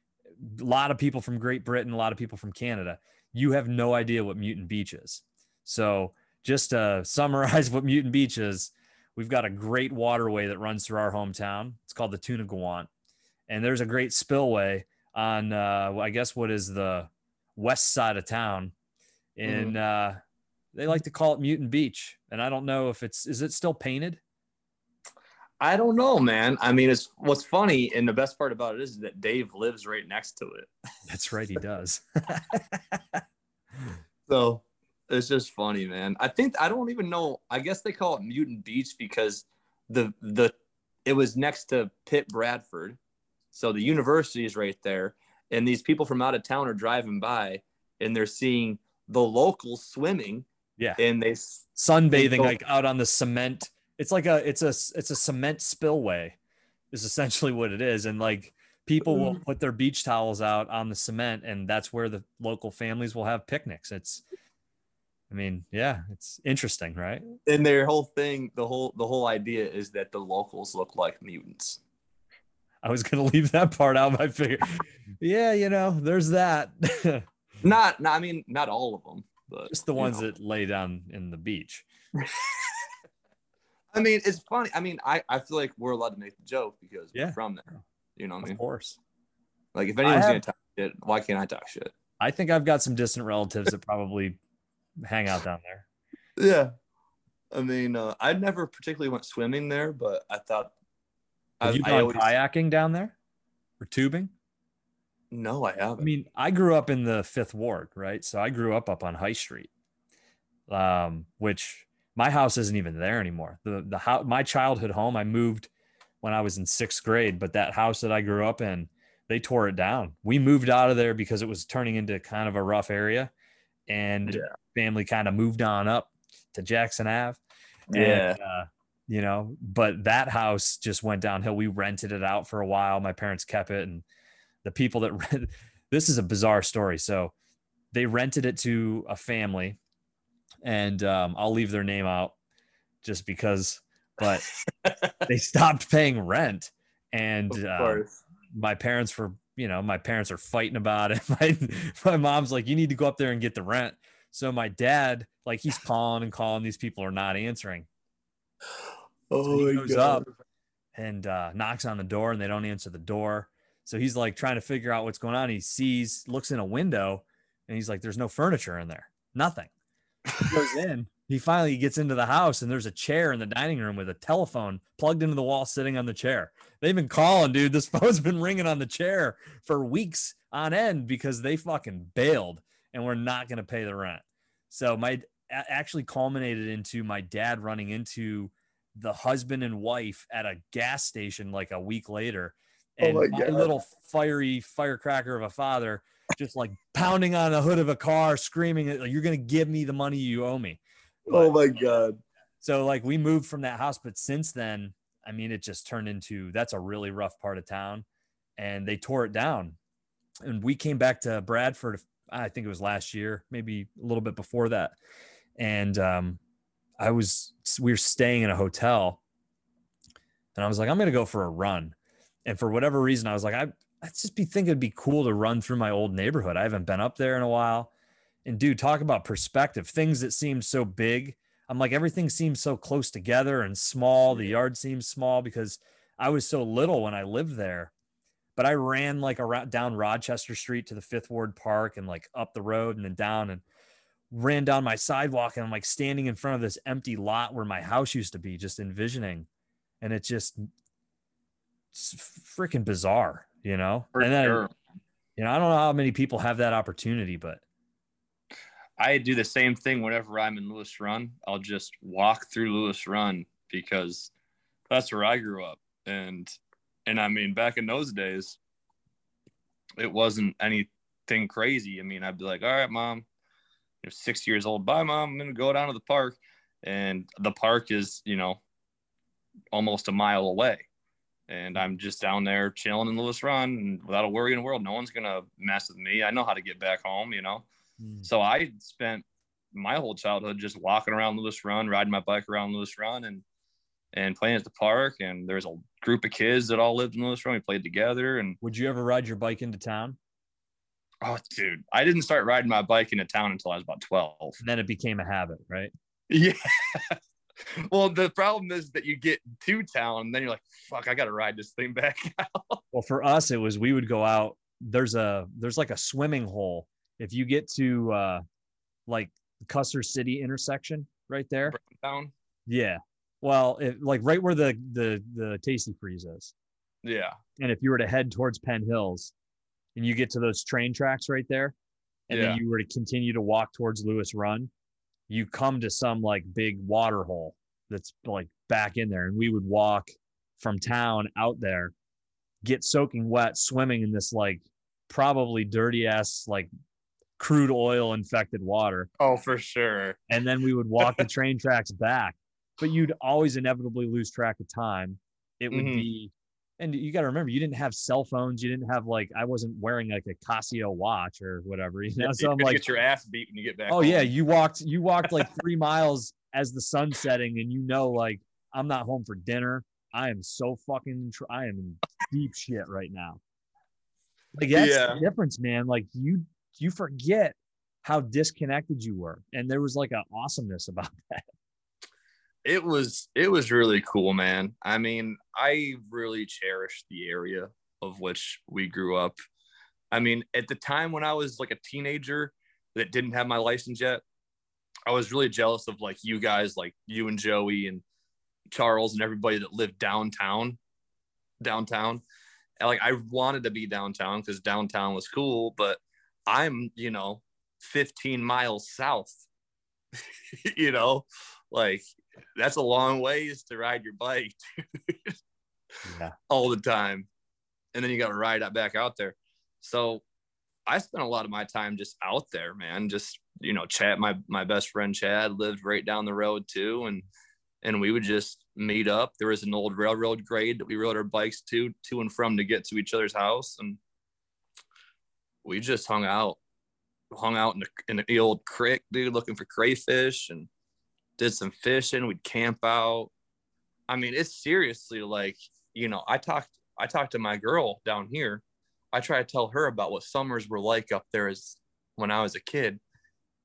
a lot of people from Great Britain, a lot of people from Canada. You have no idea what Mutant Beach is. So, just to [LAUGHS] summarize what Mutant Beach is, we've got a great waterway that runs through our hometown. It's called the Tunungwant, and there's a great spillway on, uh, I guess, what is the west side of town, and uh, they like to call it Mutant Beach. And I don't know if it's is it still painted. I don't know, man. I mean, it's what's funny, and the best part about it is that Dave lives right next to it. That's right, he does. [LAUGHS] so it's just funny, man. I think I don't even know. I guess they call it Mutant Beach because the the it was next to Pitt Bradford, so the university is right there, and these people from out of town are driving by, and they're seeing the locals swimming. Yeah, and they sunbathing they like out on the cement. It's like a it's a it's a cement spillway, is essentially what it is, and like people will mm. put their beach towels out on the cement, and that's where the local families will have picnics. It's I mean, yeah, it's interesting, right? And their whole thing, the whole the whole idea is that the locals look like mutants. I was gonna [LAUGHS] leave that part out. I figure, yeah, you know, there's that. [LAUGHS] not, not, I mean, not all of them, but just the ones know. that lay down in the beach. [LAUGHS] I mean, it's funny. I mean, I, I feel like we're allowed to make the joke because yeah. we're from there. You know what I mean? Of course. Like, if anyone's have, gonna talk shit, why can't I talk shit? I think I've got some distant relatives that probably hang out down there. Yeah. I mean, uh, I never particularly went swimming there, but I thought. Have I, you gone always, kayaking down there or tubing? No, I haven't. I mean, I grew up in the Fifth Ward, right? So I grew up up on High Street, um, which my house isn't even there anymore. The the house, my childhood home, I moved when I was in sixth grade, but that house that I grew up in, they tore it down. We moved out of there because it was turning into kind of a rough area, and yeah family kind of moved on up to Jackson Ave. Yeah. And, uh, you know, but that house just went downhill. We rented it out for a while. My parents kept it. And the people that [LAUGHS] rent, this is a bizarre story. So they rented it to a family and um, I'll leave their name out just because, but [LAUGHS] they stopped paying rent. And uh, my parents were, you know, my parents are fighting about it. [LAUGHS] My, my mom's like, you need to go up there and get the rent. So my dad, like he's calling and calling, these people are not answering. [GASPS] Oh so he goes God. up and uh, knocks on the door and they don't answer the door. So he's like trying to figure out what's going on. He sees, looks in a window, and he's like, "There's no furniture in there, nothing." He goes in. He finally gets into the house, and there's a chair in the dining room with a telephone plugged into the wall, sitting on the chair. They've been calling, dude. This [LAUGHS] phone's been ringing on the chair for weeks on end because they fucking bailed and we're not going to pay the rent. So my actually culminated into my dad running into the husband and wife at a gas station like a week later. Oh and oh my, my little fiery firecracker of a father just like pounding on the hood of a car, screaming, You're going to give me the money you owe me. But, oh my God. So, like, we moved from that house, but since then, I mean, it just turned into that's a really rough part of town. And they tore it down. And we came back to Bradford I think it was last year, maybe a little bit before that. And um, I was, we were staying in a hotel and I was like, I'm to go for a run. And for whatever reason, I was like, I, I'd just be thinking it'd be cool to run through my old neighborhood. I haven't been up there in a while. And dude, talk about perspective. Things that seem so big. I'm like, everything seems so close together and small. The yard seems small because I was so little when I lived there but I ran like around down Rochester Street to the Fifth Ward Park and like up the road and then down and ran down my sidewalk and I'm like standing in front of this empty lot where my house used to be, just envisioning, and it's just freaking bizarre, you know. For and then, sure. you know, I don't know how many people have that opportunity, but I do the same thing whenever I'm in Lewis Run. I'll just walk through Lewis Run because that's where I grew up, and and I mean, back in those days, it wasn't anything crazy. I mean, I'd be like, all right, mom, you're six years old. Bye, mom. I'm to go down to the park. And the park is, you know, almost a mile away. And I'm just down there chilling in Lewis Run and without a worry in the world. No one's to mess with me. I know how to get back home, you know. Mm. So I spent my whole childhood just walking around Lewis Run, riding my bike around Lewis Run. And and playing at the park. And there's a group of kids that all lived in Lewis Run. We played together. And would you ever ride your bike into town? Oh, dude, I didn't start riding my bike into town until I was about 12. And then it became a habit, right? Yeah. [LAUGHS] well, the problem is that you get to town and then you're like, fuck, I got to ride this thing back [LAUGHS] out. Well, for us, it was we would go out. There's a, there's like a swimming hole. If you get to uh like Custer City intersection right there. Town. Yeah Well, it, like right where the the the Tasty Freeze is. Yeah. And if you were to head towards Penn Hills, and you get to those train tracks right there, and Yeah. then you were to continue to walk towards Lewis Run, you come to some like big water hole that's like back in there, and we would walk from town out there, get soaking wet, swimming in this like probably dirty ass like crude oil infected water Oh, for sure. and then we would walk the [LAUGHS] train tracks back. But you'd always inevitably lose track of time. It would Mhm. be, and you got to remember, you didn't have cell phones. You didn't have like, I wasn't wearing like a Casio watch or whatever. You [LAUGHS] know, so You're I'm like, get your ass beat when you get back. oh yeah, you walked, you walked like [LAUGHS] three miles as the sun's setting, and you know, like I'm not home for dinner. I am so fucking, tr- I am in deep shit right now. Like that's Yeah. the difference, man. Like you, you forget how disconnected you were, and there was like an awesomeness about [LAUGHS] that. it was it was really cool man. I mean i really cherished the area of which we grew up. I mean at the time when i was like a teenager that didn't have my license yet i was really jealous of like you guys like you and joey and charles and everybody that lived downtown downtown. And like i wanted to be downtown because downtown was cool but i'm you know 15 miles south [LAUGHS] you know like that's a long ways to ride your bike [LAUGHS] Yeah. all the time. And then you got to ride it back out there. So i spent a lot of my time just out there man just you know chad my my best friend chad lived right down the road too. And and we would just meet up. There was an old railroad grade that we rode our bikes to to and from to get to each other's house. And we just hung out hung out in the, in the old creek dude looking for crayfish and did some fishing. We'd camp out. I mean it's seriously like you know i talked i talked to my girl down here. I try to tell her about what summers were like up there as when i was a kid.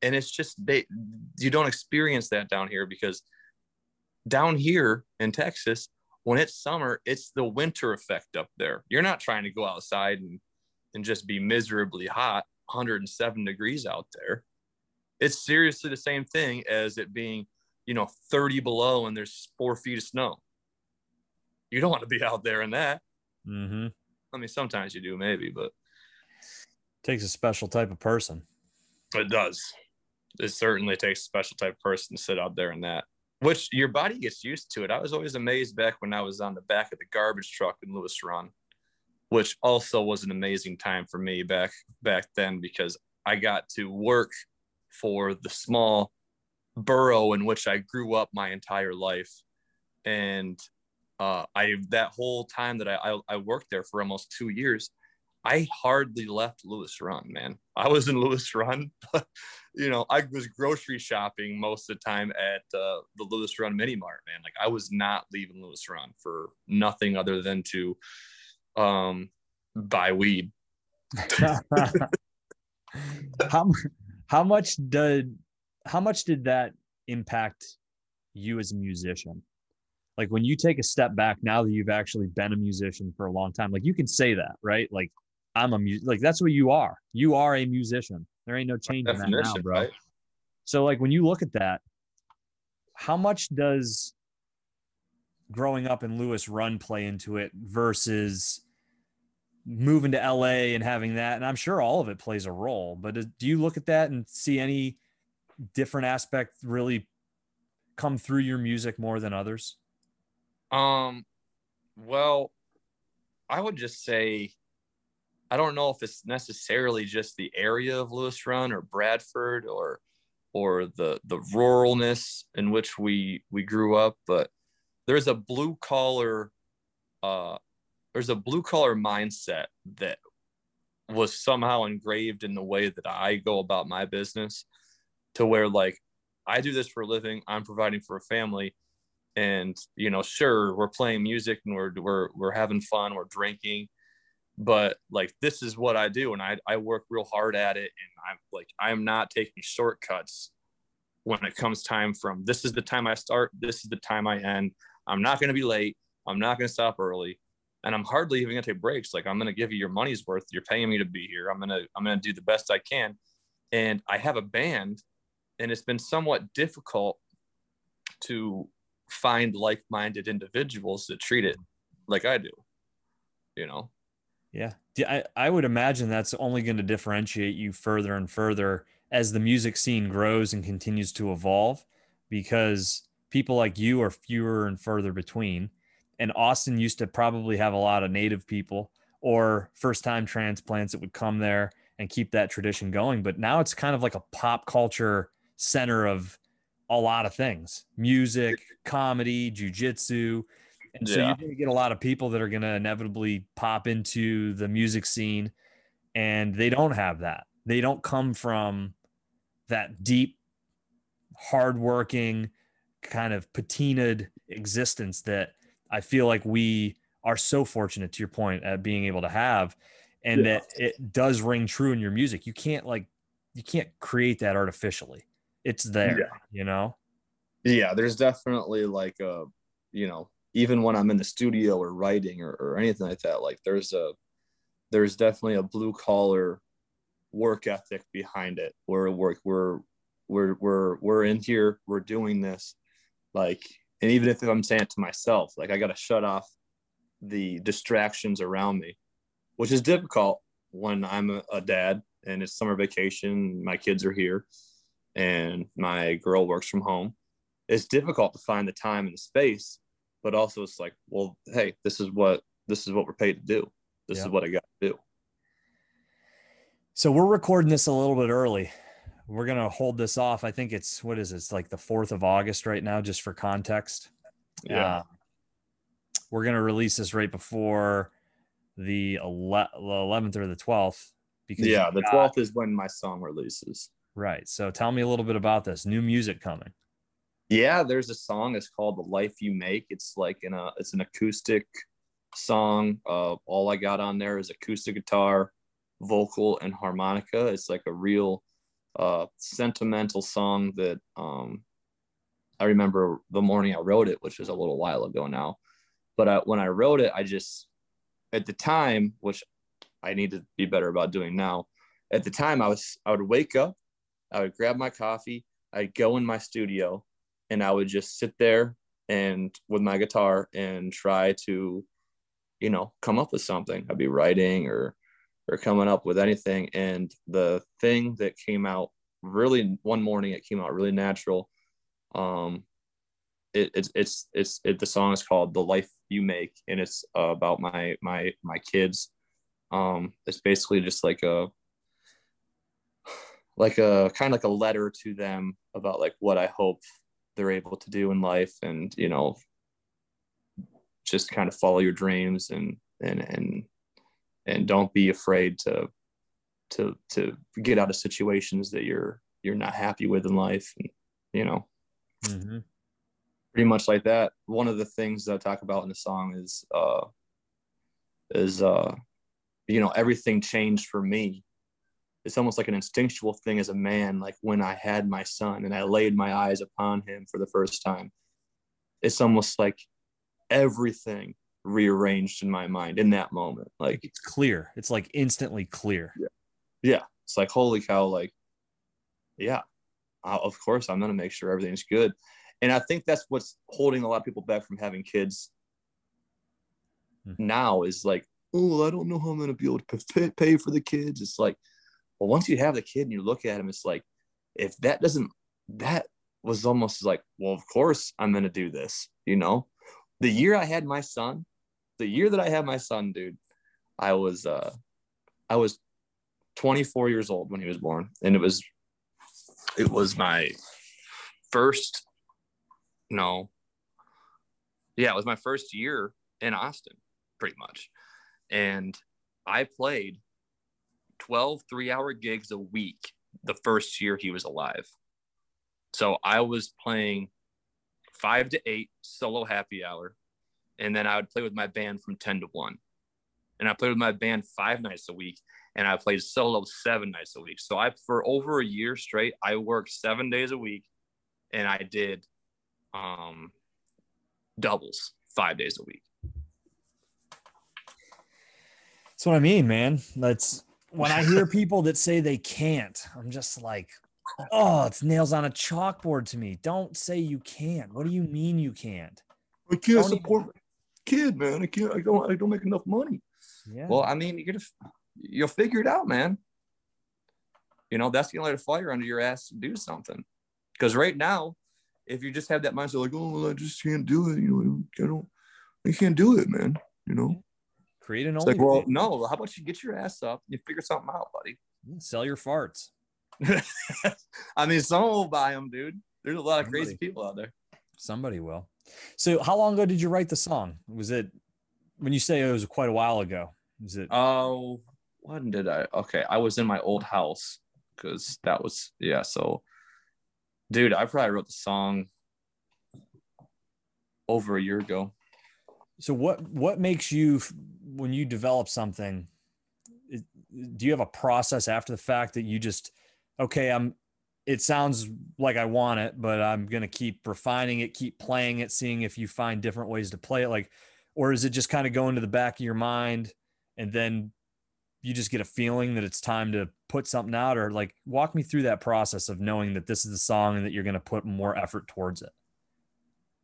And it's just they you don't experience that down here because down here in texas when it's summer it's the winter effect up there. You're not trying to go outside and and just be miserably hot 107 degrees out there. It's seriously the same thing as it being you know 30 below and there's four feet of snow. You don't want to be out there in that. Mm-hmm. i mean sometimes you do maybe but it Takes a special type of person. it does. It certainly takes a special type of person to sit out there in that which your body gets used to it. I was always amazed back when i was on the back of the garbage truck in lewis run which also was an amazing time for me back back then because i got to work for the small borough in which i grew up my entire life and uh, i that whole time that I, I i worked there for almost two years I hardly left Lewis Run, man. I was in Lewis Run, [LAUGHS] but you know, I was grocery shopping most of the time at uh, the Lewis Run Mini Mart, man. Like I was not leaving Lewis Run for nothing other than to um, buy weed. [LAUGHS] how how much did how much did that impact you as a musician? Like when you take a step back now that you've actually been a musician for a long time, like you can say that, right? Like I'm a mu- like that's what you are. You are a musician. There ain't no change in that now, bro. right? So like when you look at that, how much does growing up in Lewis Run play into it versus moving to LA and having that? And I'm sure all of it plays a role, but do you look at that and see any different aspect really come through your music more than others? Um, well, I would just say, I don't know if it's necessarily just the area of Lewis Run or Bradford or or the the ruralness in which we we grew up, but there's a blue collar, uh, there's a blue collar mindset that was somehow engraved in the way that I go about my business, to where like I do this for a living, I'm providing for a family, and you know sure we're playing music and we're we're we're having fun we're drinking but like this is what i do and i i work real hard at it and i'm like i'm not taking shortcuts when it comes time from this is the time i start this is the time i end i'm not going to be late i'm not going to stop early and i'm hardly even going to take breaks like i'm going to give you your money's worth you're paying me to be here i'm going to i'm going to do the best i can and i have a band and it's been somewhat difficult to find like-minded individuals that treat it like I do. You know. Yeah. I, I would imagine that's only going to differentiate you further and further as the music scene grows and continues to evolve because people like you are fewer and further between. And Austin used to probably have a lot of native people or first time transplants that would come there and keep that tradition going. But now it's kind of like a pop culture center of a lot of things music, comedy, jujitsu. And so yeah. you're going to get a lot of people that are going to inevitably pop into the music scene and they don't have that. They don't come from that deep, hardworking, kind of patinaed existence that I feel like we are so fortunate to your point at being able to have and yeah. that it does ring true in your music. You can't like you can't create that artificially. It's there, yeah. you know? Yeah, there's definitely like a, you know, even when I'm in the studio or writing or, or anything like that, like there's a there's definitely a blue collar work ethic behind it. We're work we're we're we're we're in here, we're doing this. Like, and even if I'm saying it to myself, like I gotta shut off the distractions around me, which is difficult when I'm a, dad and it's summer vacation, my kids are here, and my girl works from home. It's difficult to find the time and the space, but also it's like, well, hey, this is what this is what we're paid to do. This is what I got to do. So we're recording this a little bit early. We're gonna hold this off. I think it's what is it? It's like the fourth of August right now, just for context. Yeah. Uh, we're going to release this right before the 11th or the 12th because yeah the 12th is when my song releases right so tell me a little bit about this new music coming yeah there's a song it's called the life you make it's like in a it's an acoustic song uh all i got on there is acoustic guitar vocal and harmonica it's like a real uh sentimental song that um i remember the morning i wrote it which was a little while ago now but I, when I wrote it, I just, at the time, which I need to be better about doing now, at the time I was, I would wake up, I would grab my coffee, I'd go in my studio and I would just sit there and with my guitar and try to, you know, come up with something. I'd be writing or, or coming up with anything. And the thing that came out really one morning, it came out really natural. Um, it, it's it's it's it, the song is called "The Life You Make" and it's uh, about my my my kids. Um, it's basically just like a like a kind of like a letter to them about like what I hope they're able to do in life, and you know, just kind of follow your dreams and and and and don't be afraid to to to get out of situations that you're you're not happy with in life, and you know. Mm-hmm pretty much like that. One of the things that I talk about in the song is uh, is uh, you know everything changed for me. It's almost like an instinctual thing as a man. Like when I had my son and I laid my eyes upon him for the first time, it's almost like everything rearranged in my mind in that moment. Like it's clear. It's like instantly clear. Yeah. Yeah. It's like holy cow. Like yeah. I'll, of course, I'm gonna make sure everything's good and I think that's what's holding a lot of people back from having kids mm-hmm. now is like, oh, I don't know how I'm going to be able to pay, pay for the kids. It's like, well, once you have the kid and you look at him, it's like, if that doesn't, that was almost like, well, of course I'm going to do this. You know, the year I had my son, the year that I had my son, dude, I was, uh, I was 24 years old when he was born, and it was, it was my first no. Yeah, it was my first year in Austin, pretty much. And I played 12 three hour gigs a week the first year he was alive. So I was playing five to eight solo happy hour. And then I would play with my band from 10 to 1. And I played with my band five nights a week. And I played solo seven nights a week. So I, for over a year straight, I worked seven days a week and I did um, doubles five days a week. That's what I mean, man. That's when I hear people that say they can't, I'm just like, oh, it's nails on a chalkboard to me. Don't say you can't. What do you mean you can't? I can't Don't support my kid, man. I can't. I don't. I don't make enough money. Yeah. Well, I mean, you're gonna you'll figure it out, man. You know, that's gonna light a fire under your ass to do something. Because right now, if you just have that mindset, like, oh, well, I just can't do it. You know, I don't. I can't do it, man. You know. create an It's like, well, no. How about you get your ass up and you figure something out, buddy? sell your farts. [LAUGHS] I mean, someone will buy them, dude. There's a lot of crazy people out there. Somebody will. So, how long ago did you write the song? Was it when you say it was quite a while ago? Is it? Oh, when did I? Okay, I was in my old house because that was yeah. So, dude, I probably wrote the song over a year ago. So, what what makes you when you develop something? Do you have a process after the fact that you just okay? I'm. It sounds like I want it, but I'm gonna keep refining it, keep playing it, seeing if you find different ways to play it. Like, or is it just kind of going to the back of your mind, and then you just get a feeling that it's time to put something out, or like walk me through that process of knowing that this is the song and that you're gonna put more effort towards it.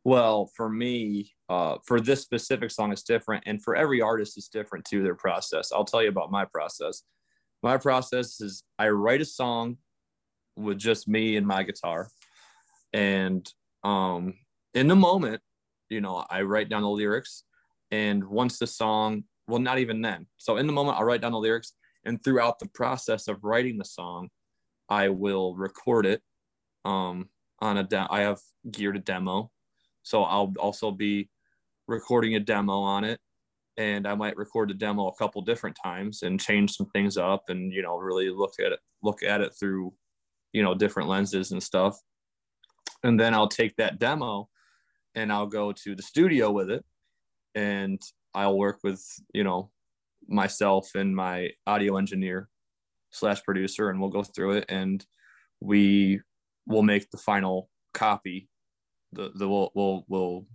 Well, for me, uh, for this specific song, it's different, and for every artist, it's different too. Their process. I'll tell you about my process. My process is I write a song with just me and my guitar, and um, in the moment, you know, I write down the lyrics, and once the song, well, not even then. So in the moment, I'll write down the lyrics, and throughout the process of writing the song, I will record it um, on a. De- I have geared a demo so I'll also be recording a demo on it. And I might record the demo a couple different times and change some things up and, you know, really look at it, look at it through, you know, different lenses and stuff. And then I'll take that demo and I'll go to the studio with it. And I'll work with, you know, myself and my audio engineer slash producer and we'll go through it and we will make the final copy. The the we'll we'll we'll,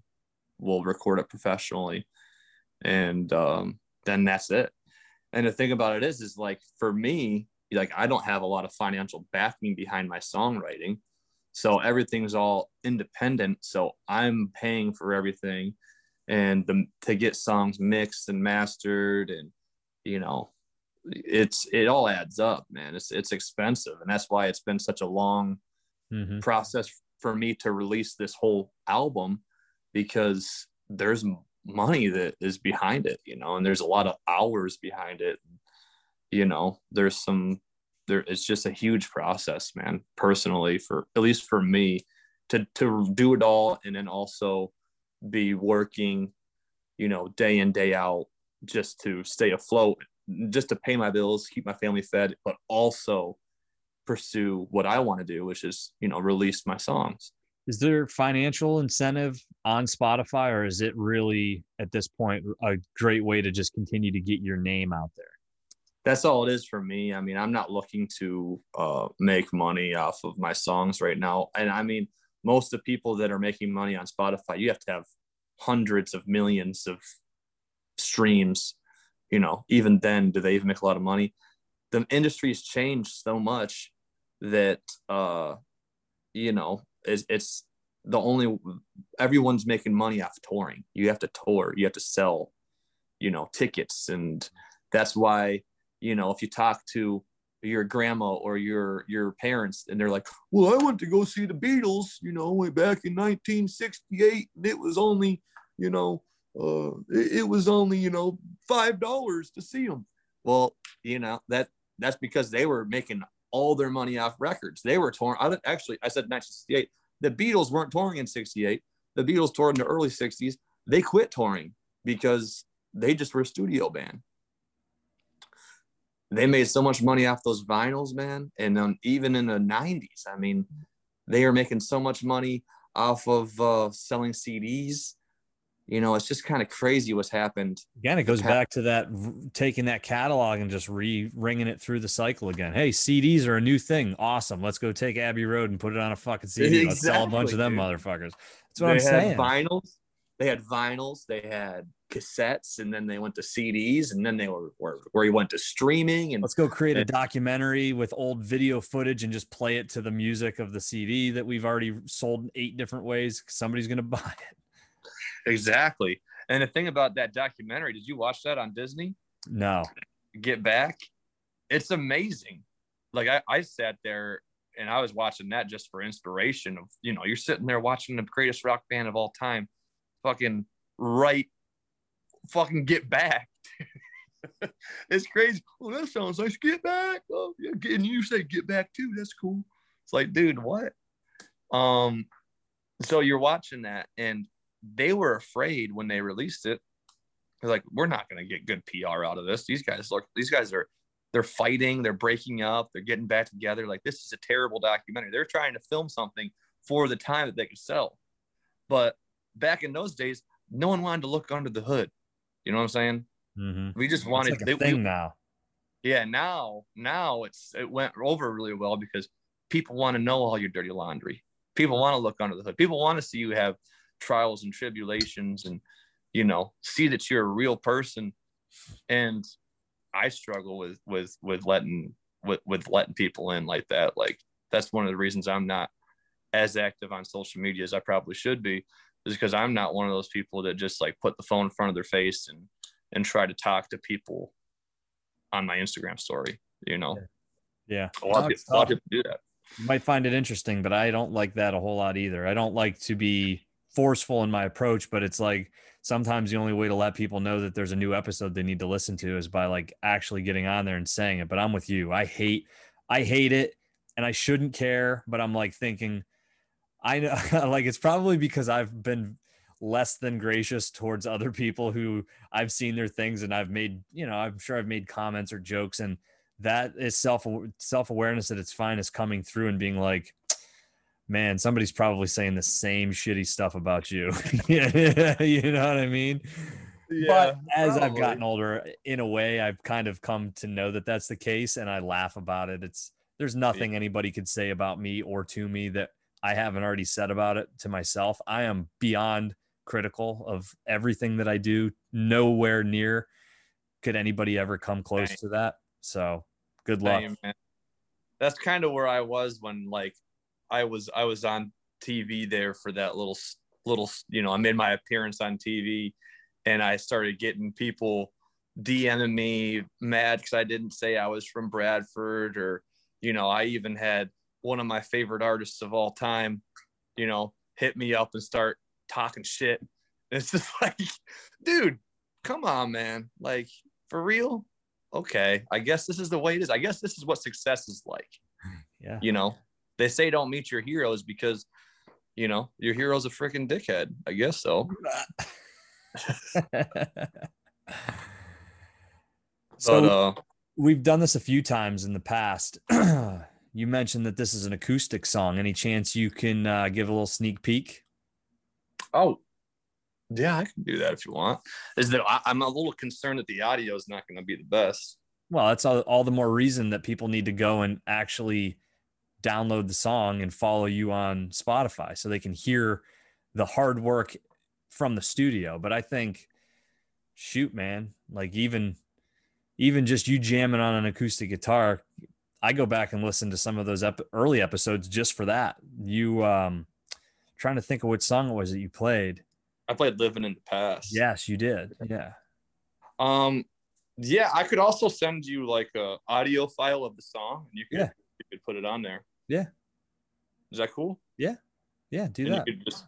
we'll record it professionally. And um, then that's it. And the thing about it is is like for me like i don't have a lot of financial backing behind my songwriting. So everything's all independent. So i'm paying for everything and the, to get songs mixed and mastered and you know it's it all adds up man. It's it's expensive. And that's why it's been such a long Mm-hmm. process for me to release this whole album because there's money that is behind it you know and there's a lot of hours behind it you know there's some there it's just a huge process man personally for at least for me to to do it all and then also be working you know day in day out just to stay afloat just to pay my bills keep my family fed but also pursue what I want to do, which is, you know, release my songs. Is there financial incentive on Spotify, or is it really at this point a great way to just continue to get your name out there? That's all it is for me. I mean, I'm not looking to uh, make money off of my songs right now. And I mean, most of the people that are making money on Spotify, you have to have hundreds of millions of streams. You know, even then, do they even make a lot of money? The industry's changed so much that uh, you know it's, it's the only everyone's making money off touring. You have to tour, you have to sell, you know, tickets, and that's why you know if you talk to your grandma or your your parents and they're like well i went to go see the beatles you know way back in 1968 and it was only you know uh it, it was only you know five dollars to see them well you know that that's because they were making all their money off records. They were touring i actually i said 1968 the beatles weren't touring in 68 the beatles toured in the early 60s they quit touring because they just were a studio band they made so much money off those vinyls, man. And um, even in the 90s, I mean, they are making so much money off of uh, selling CDs. You know, it's just kind of crazy what's happened. Again, it goes back to that taking that catalog and just re ringing it through the cycle again. Hey, CDs are a new thing. Awesome. Let's go take Abbey Road and put it on a fucking CD. Let's sell a bunch of them motherfuckers. That's what they I'm had saying. vinyls. They had vinyls. They had cassettes and then they went to CDs and then they were where, where he went to streaming and Let's go create a documentary with old video footage and just play it to the music of the CD that we've already sold in eight different ways. Somebody's gonna [LAUGHS] buy it. exactly. And the thing about that documentary, did you watch that on Disney? No. Get Back? It's amazing. Like I, I sat there and I was watching that just for inspiration of, you know, you're sitting there watching the greatest rock band of all time, fucking right, fucking get back. [LAUGHS] it's crazy. Oh, that sounds like get back. Oh, yeah. And you say get back too. That's cool. It's like, dude, what? Um, so you're watching that, and they were afraid when they released it. They're like, we're not gonna get good PR out of this. These guys look, these guys are they're fighting, they're breaking up, they're getting back together. Like, this is a terrible documentary. They're trying to film something for the time that they could sell. But back in those days, no one wanted to look under the hood. You know what I'm saying? Mm-hmm. We just wanted like a they- thing we- now. yeah, now now it's it went over really well because people want to know all your dirty laundry. People want to look under the hood. People want to see you have trials and tribulations and you know, see that you're a real person. And I struggle with with with letting with with letting people in like that. Like that's one of the reasons I'm not as active on social media as I probably should be, is because I'm not one of those people that just like put the phone in front of their face and and try to talk to people on my Instagram story. You know, Yeah. a lot, of a lot of people do that. You might find it interesting, but I don't like that a whole lot either. I don't like to be forceful in my approach, but it's like sometimes the only way to let people know that there's a new episode they need to listen to is by like actually getting on there and saying it. But I'm with you. I hate I hate it and I shouldn't care, but I'm like thinking I know [LAUGHS] like it's probably because I've been less than gracious towards other people who I've seen their things and I've made, you know, I'm sure I've made comments or jokes and that is self self awareness at its finest coming through and being like, man, somebody's probably saying the same shitty stuff about you. [LAUGHS] you know what I mean? Yeah, but as I've gotten older, in a way, I've kind of come to know that that's the case, and I laugh about it. It's there's nothing anybody could say about me or to me that I haven't already said about it to myself. I am beyond critical of everything that I do. Nowhere near could anybody ever come close Same. to that. So good luck. Same. That's kind of where I was when like I was I was on TV there for that little little you know I made my appearance on TV and I started getting people DMing me mad because I didn't say I was from Bradford or you know I even had one of my favorite artists of all time you know hit me up and start talking shit. [LAUGHS] It's just like, dude, come on, man. Like for real, okay, I guess this is the way it is. I guess this is what success is like. [SIGHS] Yeah. You know, they say don't meet your heroes because, you know, your hero's a freaking dickhead. I guess so. [LAUGHS] so but uh, we've done this a few times in the past. [CLEARS THROAT] you mentioned that this is an acoustic song. Any chance you can uh, give a little sneak peek? oh, yeah, I can do that if you want. Is that I, I'm a little concerned that the audio is not going to be the best. Well, that's all, all the more reason that people need to go and actually download the song and follow you on Spotify so they can hear the hard work from the studio. But I think, shoot, man, like even even just you jamming on an acoustic guitar, I go back and listen to some of those ep- early episodes just for that. You um trying to think of which song it was that you played. I played Living in the Past. Yes, you did. Yeah. Um, yeah, I could also send you like a audio file of the song, and you could Yeah. you could put it on there. Yeah. Is that cool? Yeah, Yeah, do And that. You could just,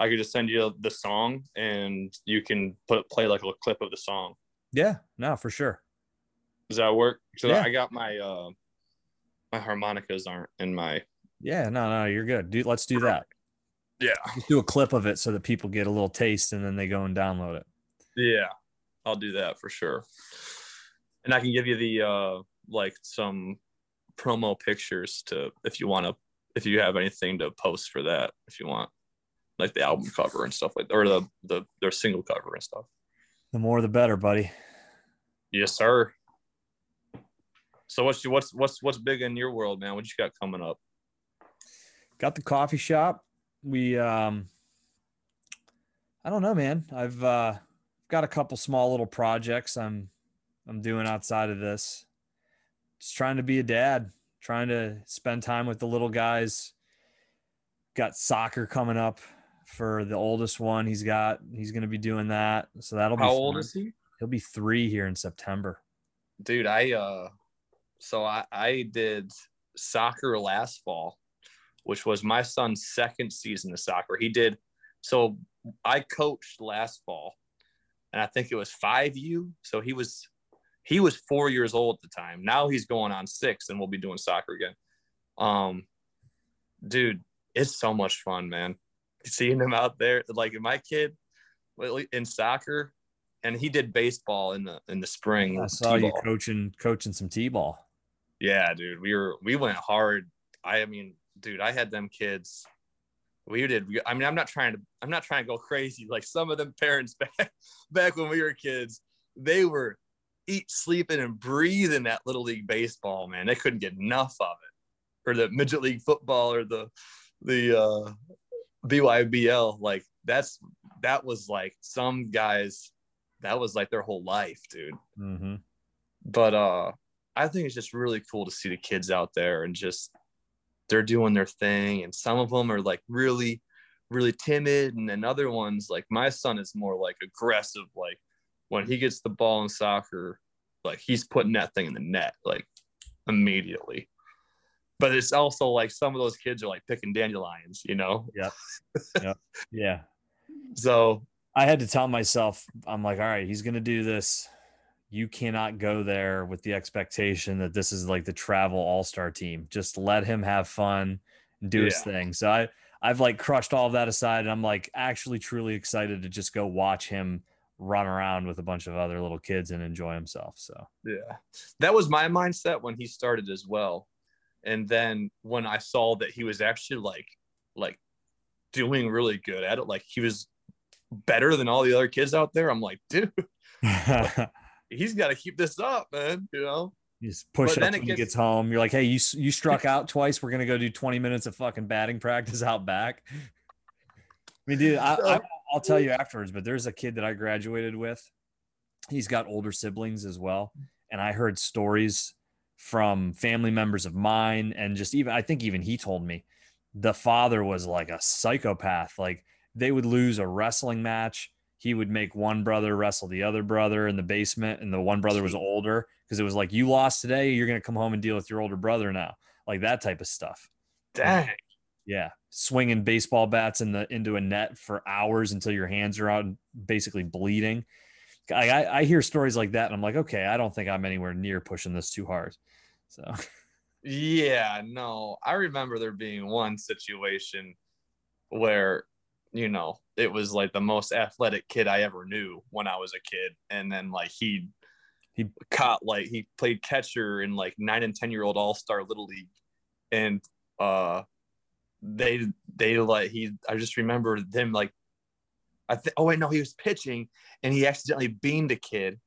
I could just send you the song, and you can put play like a clip of the song. Yeah, no, for sure. Does that work? So Yeah. I got my uh my harmonicas aren't in my Yeah, no, no, you're good. Dude, let's do that. yeah Just do a clip of it so that people get a little taste and then they go and download it. yeah I'll do that for sure, and I can give you the uh like some promo pictures to if you want to if you have anything to post for that if you want like the album cover and stuff like or the the their single cover and stuff. The more the better, buddy. Yes, sir. So what's what's what's what's big in your world, man? What you got coming up? Got the coffee shop. We um I don't know, man. I've uh got a couple small little projects I'm I'm doing outside of this. Just trying to be a dad, trying to spend time with the little guys. Got soccer coming up for the oldest one. He's got he's going to be doing that. So that'll be How old fun. is he? He'll be 3 here in September. dude i uh so i i did soccer last fall which was my son's second season of soccer he did so i coached last fall and i think it was 5u so he was he was four years old at the time now he's going on six and we'll be doing soccer again um dude it's so much fun man seeing him out there like my kid in soccer and he did baseball in the in the spring. I saw you T-ball. coaching coaching some T-ball. Yeah, dude, we were we went hard. I mean, dude, I had them kids. We did. we- I mean, I'm not trying to. I'm not trying to go [LAUGHS] crazy like some of them parents [LAUGHS] back back when we were kids. They were eat, sleeping, and breathing that little league baseball. Man, they couldn't get enough of it, or the midget league football, or the the uh, BYBL. Like that's that was like some guys. That was like their whole life, dude Mm-hmm. but uh i think it's just really cool to see the kids out there and just they're doing their thing and some of them are like really really timid and then other ones like my son is more like aggressive like when he gets the ball in soccer like he's putting that thing in the net like immediately but it's also like some of those kids are like picking dandelions you know Yeah. [LAUGHS] Yeah. So I had to tell myself, I'm like, all right, he's going to do this. You cannot go there with the expectation that this is like the travel all star team. Just let him have fun and do his thing. So I, I've like crushed all of that aside. And I'm like actually truly excited to just go watch him run around with a bunch of other little kids and enjoy himself. So Yeah. That was my mindset when he started as well. And then when I saw that he was actually like like doing really good at it, like he was better than all the other kids out there, I'm like, dude, [LAUGHS] he's got to keep this up, man, you know? You just push But up when it he gets- gets home. You're like, hey, you you struck out twice. We're gonna go do 20 minutes of fucking batting practice out back. I mean, dude, I, I, I'll tell you afterwards. But there's a kid that I graduated with. He's got older siblings as well, and I heard stories from family members of mine, and just even I think even he told me the father was like a psychopath. Like they would lose a wrestling match. He would make one brother wrestle the other brother in the basement, and the one brother was older because it was like you lost today, you're gonna come home and deal with your older brother now, like that type of stuff. Dang. Yeah, swinging baseball bats in the into a net for hours until your hands are out, and basically bleeding. I, I I hear stories like that, and I'm like, okay, I don't think I'm anywhere near pushing this too hard. So Yeah, no. I remember there being one situation where, you know, it was like the most athletic kid I ever knew when I was a kid. And then like he He- caught like he played catcher in like nine and ten year old all star little league. And uh they they like he I just remember them like I think oh wait no he was pitching and he accidentally beamed a kid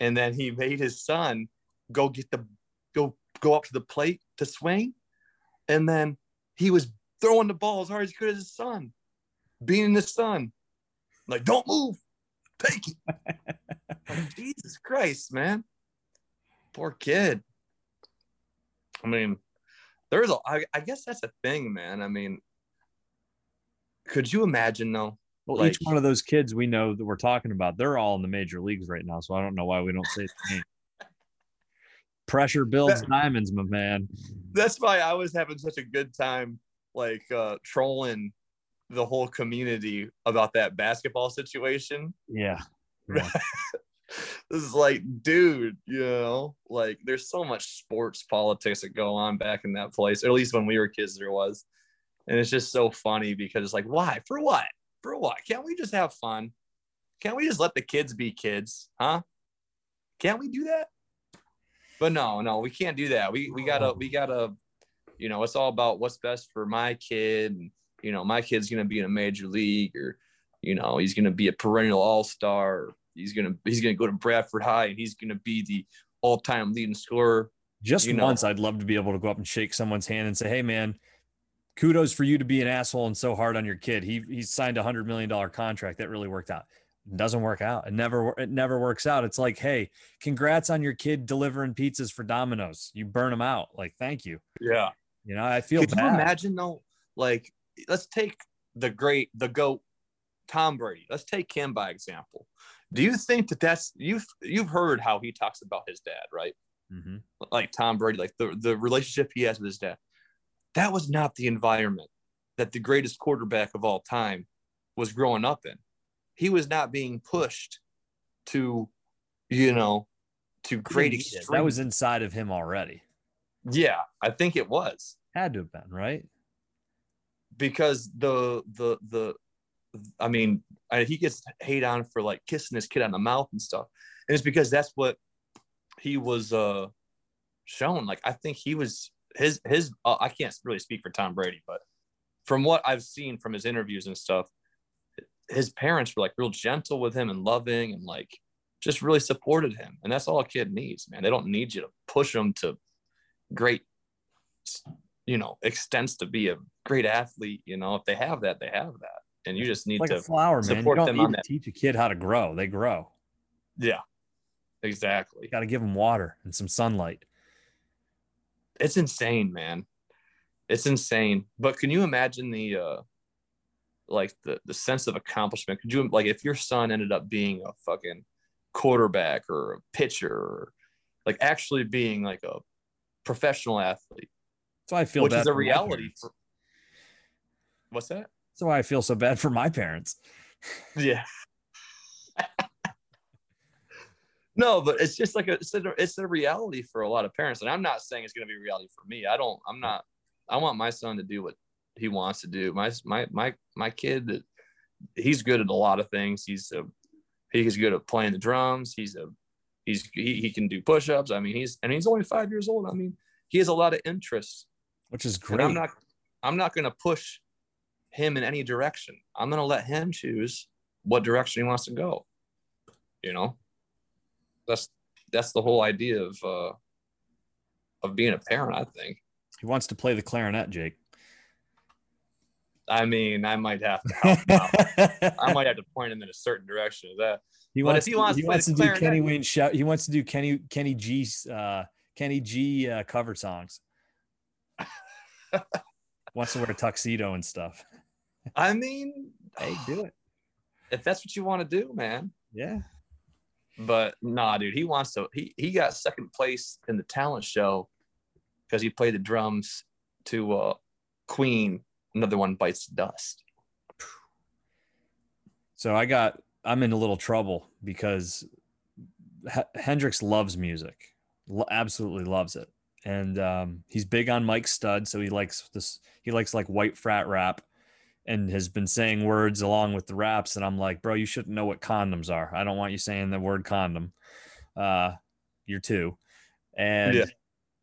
and then he made his son go get the go go up to the plate to swing and then he was throwing the ball as hard as he could at his son beating his son like don't move take it [LAUGHS] Like, jesus christ man poor kid i mean there's a I, I guess that's a thing man i mean could you imagine though well, Like- each one of those kids we know that we're talking about, they're all in the major leagues right now. So I don't know why we don't say the name. [LAUGHS] Pressure builds That- diamonds, my man. that's why I was having such a good time, like uh, trolling the whole community about that basketball situation. [LAUGHS] Yeah. this is like, dude, you know, like there's so much sports politics that go on back in that place, or at least when we were kids, there was. And it's just so funny because it's like, why? For what? For what? Can't we just have fun? Can't we just let the kids be kids? Huh? Can't we do that? But no, no, we can't do that. We we gotta we gotta, you know, it's all about what's best for my kid. And, you know, my kid's gonna be in a major league or, you know, he's gonna be a perennial all-star. He's gonna he's gonna go to Bradford High and he's gonna be the all-time leading scorer. Just You know. once, I'd love to be able to go up and shake someone's hand and say, "Hey, man, kudos for you to be an asshole and so hard on your kid. He he signed a hundred million dollar contract. That really worked out." It doesn't work out. It never it never works out. It's like, hey, congrats on your kid delivering pizzas for Domino's. You burn them out. Like, thank you. Yeah. You know, I feel Could you bad. imagine though? Like, let's take the great, the goat, Tom Brady. Let's take him by example. Do you think that that's you've you've heard how he talks about his dad, right? Mhm. Like Tom Brady, like the the relationship he has with his dad. That was not the environment that the greatest quarterback of all time was growing up in. He was not being pushed to, you know, to great He didn't need it. extreme. That was inside of him already. yeah, I think it was. Had to have been, right? Because the the the I mean I, he gets hate on for like kissing his kid on the mouth and stuff, and it's because that's what he was uh shown. Like I think he was his his uh, I can't really speak for Tom Brady, but from what I've seen from his interviews and stuff, his parents were like real gentle with him and loving and like just really supported him, and that's all a kid needs, man. They don't need you to push them to great you know extents to be a great athlete you know if they have that they have that and you just need Like to flower, man. You support don't them need on to that. teach a kid how to grow. They grow. yeah exactly got to give them water and some sunlight. it's insane man it's insane but can you imagine the uh like the the sense of accomplishment could you like if your son ended up being a fucking quarterback or a pitcher or like actually being like a professional athlete So I feel which is a reality for, what's that That's why I feel so bad for my parents. Yeah. [LAUGHS] no, but it's just like a it's, a it's a reality for a lot of parents, and I'm not saying it's going to be reality for me. I don't. I'm not. I want my son to do what he wants to do. My my my my kid, he's good at a lot of things. He's a he's good at playing the drums. He's a he's he, he can do push-ups. I mean, he's and he's only five years old. I mean, he has a lot of interests. which is And great. I'm not I'm not going to push him in any direction. I'm going to let him choose what direction he wants to go. You know, that's that's the whole idea of uh, of being a parent. I think. he wants to play the clarinet, Jake. I mean, I might have to help him out. [LAUGHS] I might have to point him in a certain direction of that. he But wants, if he wants to play wants to do Kenny Wayne shout. He wants to do Kenny Kenny G's uh, Kenny G uh, cover songs. [LAUGHS] wants to wear a tuxedo and stuff. I mean, [SIGHS] Hey, do it. if that's what you want to do, man. Yeah. But nah, dude, he wants to. He he got second place in the talent show because he played the drums to uh, Queen. Another one bites the dust. So I got I'm in a little trouble because H- Hendrix loves music, Lo- absolutely loves it, and um, he's big on Mike Stud. So he likes this. He likes like white frat rap, and has been saying words along with the raps. And I'm like, bro, you shouldn't know what condoms are. I don't want you saying the word condom. Uh, you're two, and Yeah.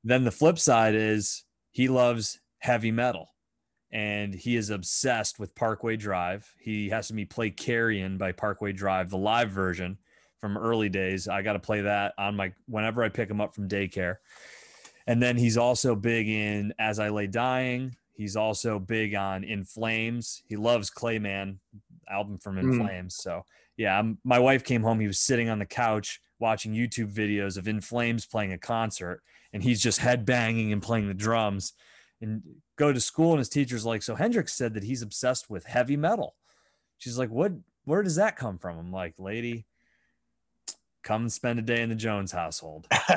then the flip side is he loves heavy metal and he is obsessed with Parkway Drive. He has to me play Carrion by Parkway Drive, the live version from early days. I got to play that on my whenever I pick him up from daycare. And then he's also big in As I Lay Dying. He's also big on In Flames. He loves Clayman album from In Mm. Flames. So yeah, I'm, my wife came home. He was sitting on the couch watching YouTube videos of In Flames playing a concert, and he's just head banging and playing the drums. And go to school, and his teacher's like, "So Hendrix said that he's obsessed with heavy metal." She's like, "What? Where does that come from?" I'm like, "Lady, come and spend a day in the Jones household. [LAUGHS]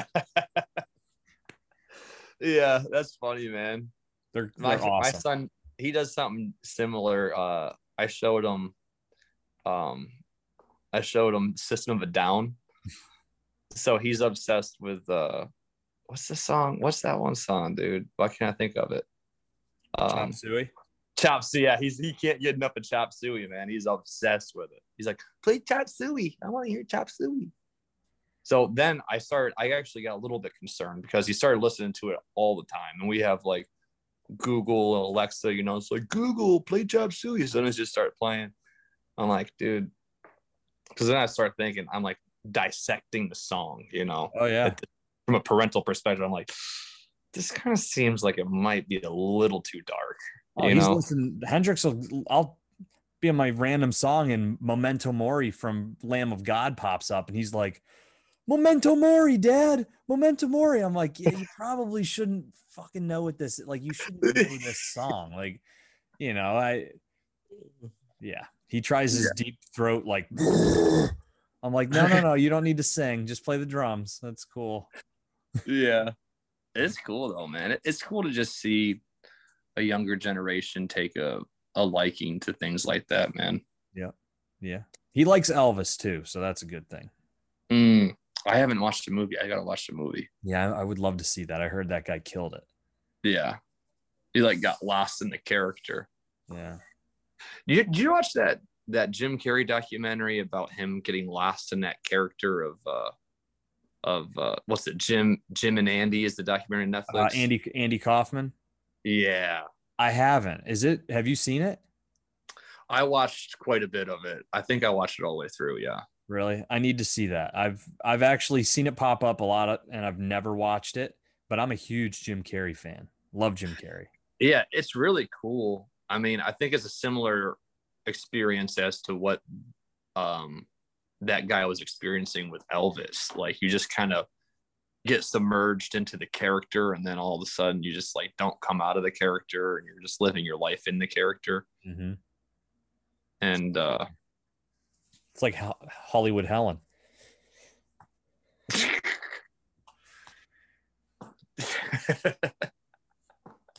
yeah, that's funny, man. They're, My they're my awesome." son, he does something similar. Uh, I showed him, um, I showed him System of a Down. So he's obsessed with uh, what's the song? What's that one song, dude? Why can't I think of it? Chop Um, suey. Chop Suey. Yeah, he's he can't get enough of Chop Suey, man. He's obsessed with it. He's like, play Chop Suey. I want to hear Chop Suey. So then I started. I actually got a little bit concerned because he started listening to it all the time, and we have like Google and Alexa. You know, it's like Google play Chop Suey. So then it just start playing. I'm like, dude, because then I start thinking, I'm like dissecting the song. You know, Oh yeah. from a parental perspective, I'm like, this kind of seems like it might be a little too dark. Oh, you he's know? listening. Hendrix will. I'll be on my random song and Memento Mori from Lamb of God pops up and he's like, Memento Mori, Dad, Memento Mori. I'm like, yeah, you probably shouldn't fucking know what this like. You shouldn't [LAUGHS] know this song. Like, you know, I yeah. He tries his deep throat like [LAUGHS] I'm like, no, no, no, you don't need to sing. Just play the drums. That's cool. yeah. It's cool though, man. It's cool to just see a younger generation take a, a liking to things like that, man. Yep. Yeah. He likes Elvis too, so that's a good thing. Mm, I haven't watched the movie. I gotta watch the movie. Yeah, I would love to see that. I heard that guy killed it. Yeah. He like got lost in the character. Yeah. Did you, did you watch that that Jim Carrey documentary about him getting lost in that character of uh of uh what's it Jim Jim and Andy is the documentary on Netflix? Uh, Andy Andy Kaufman. Yeah. I haven't. Is it? Have you seen it? I watched quite a bit of it. I think I watched it all the way through, yeah. Really? I need to see that. I've I've actually seen it pop up a lot, of, and I've never watched it. But I'm a huge Jim Carrey fan. Love Jim Carrey. Yeah, it's really cool. I mean, I think it's a similar experience as to what um that guy was experiencing with Elvis. Like you just kind of get submerged into the character and then all of a sudden you just like don't come out of the character and you're just living your life in the character. hmm And uh It's like Ho- Hollywood Helen.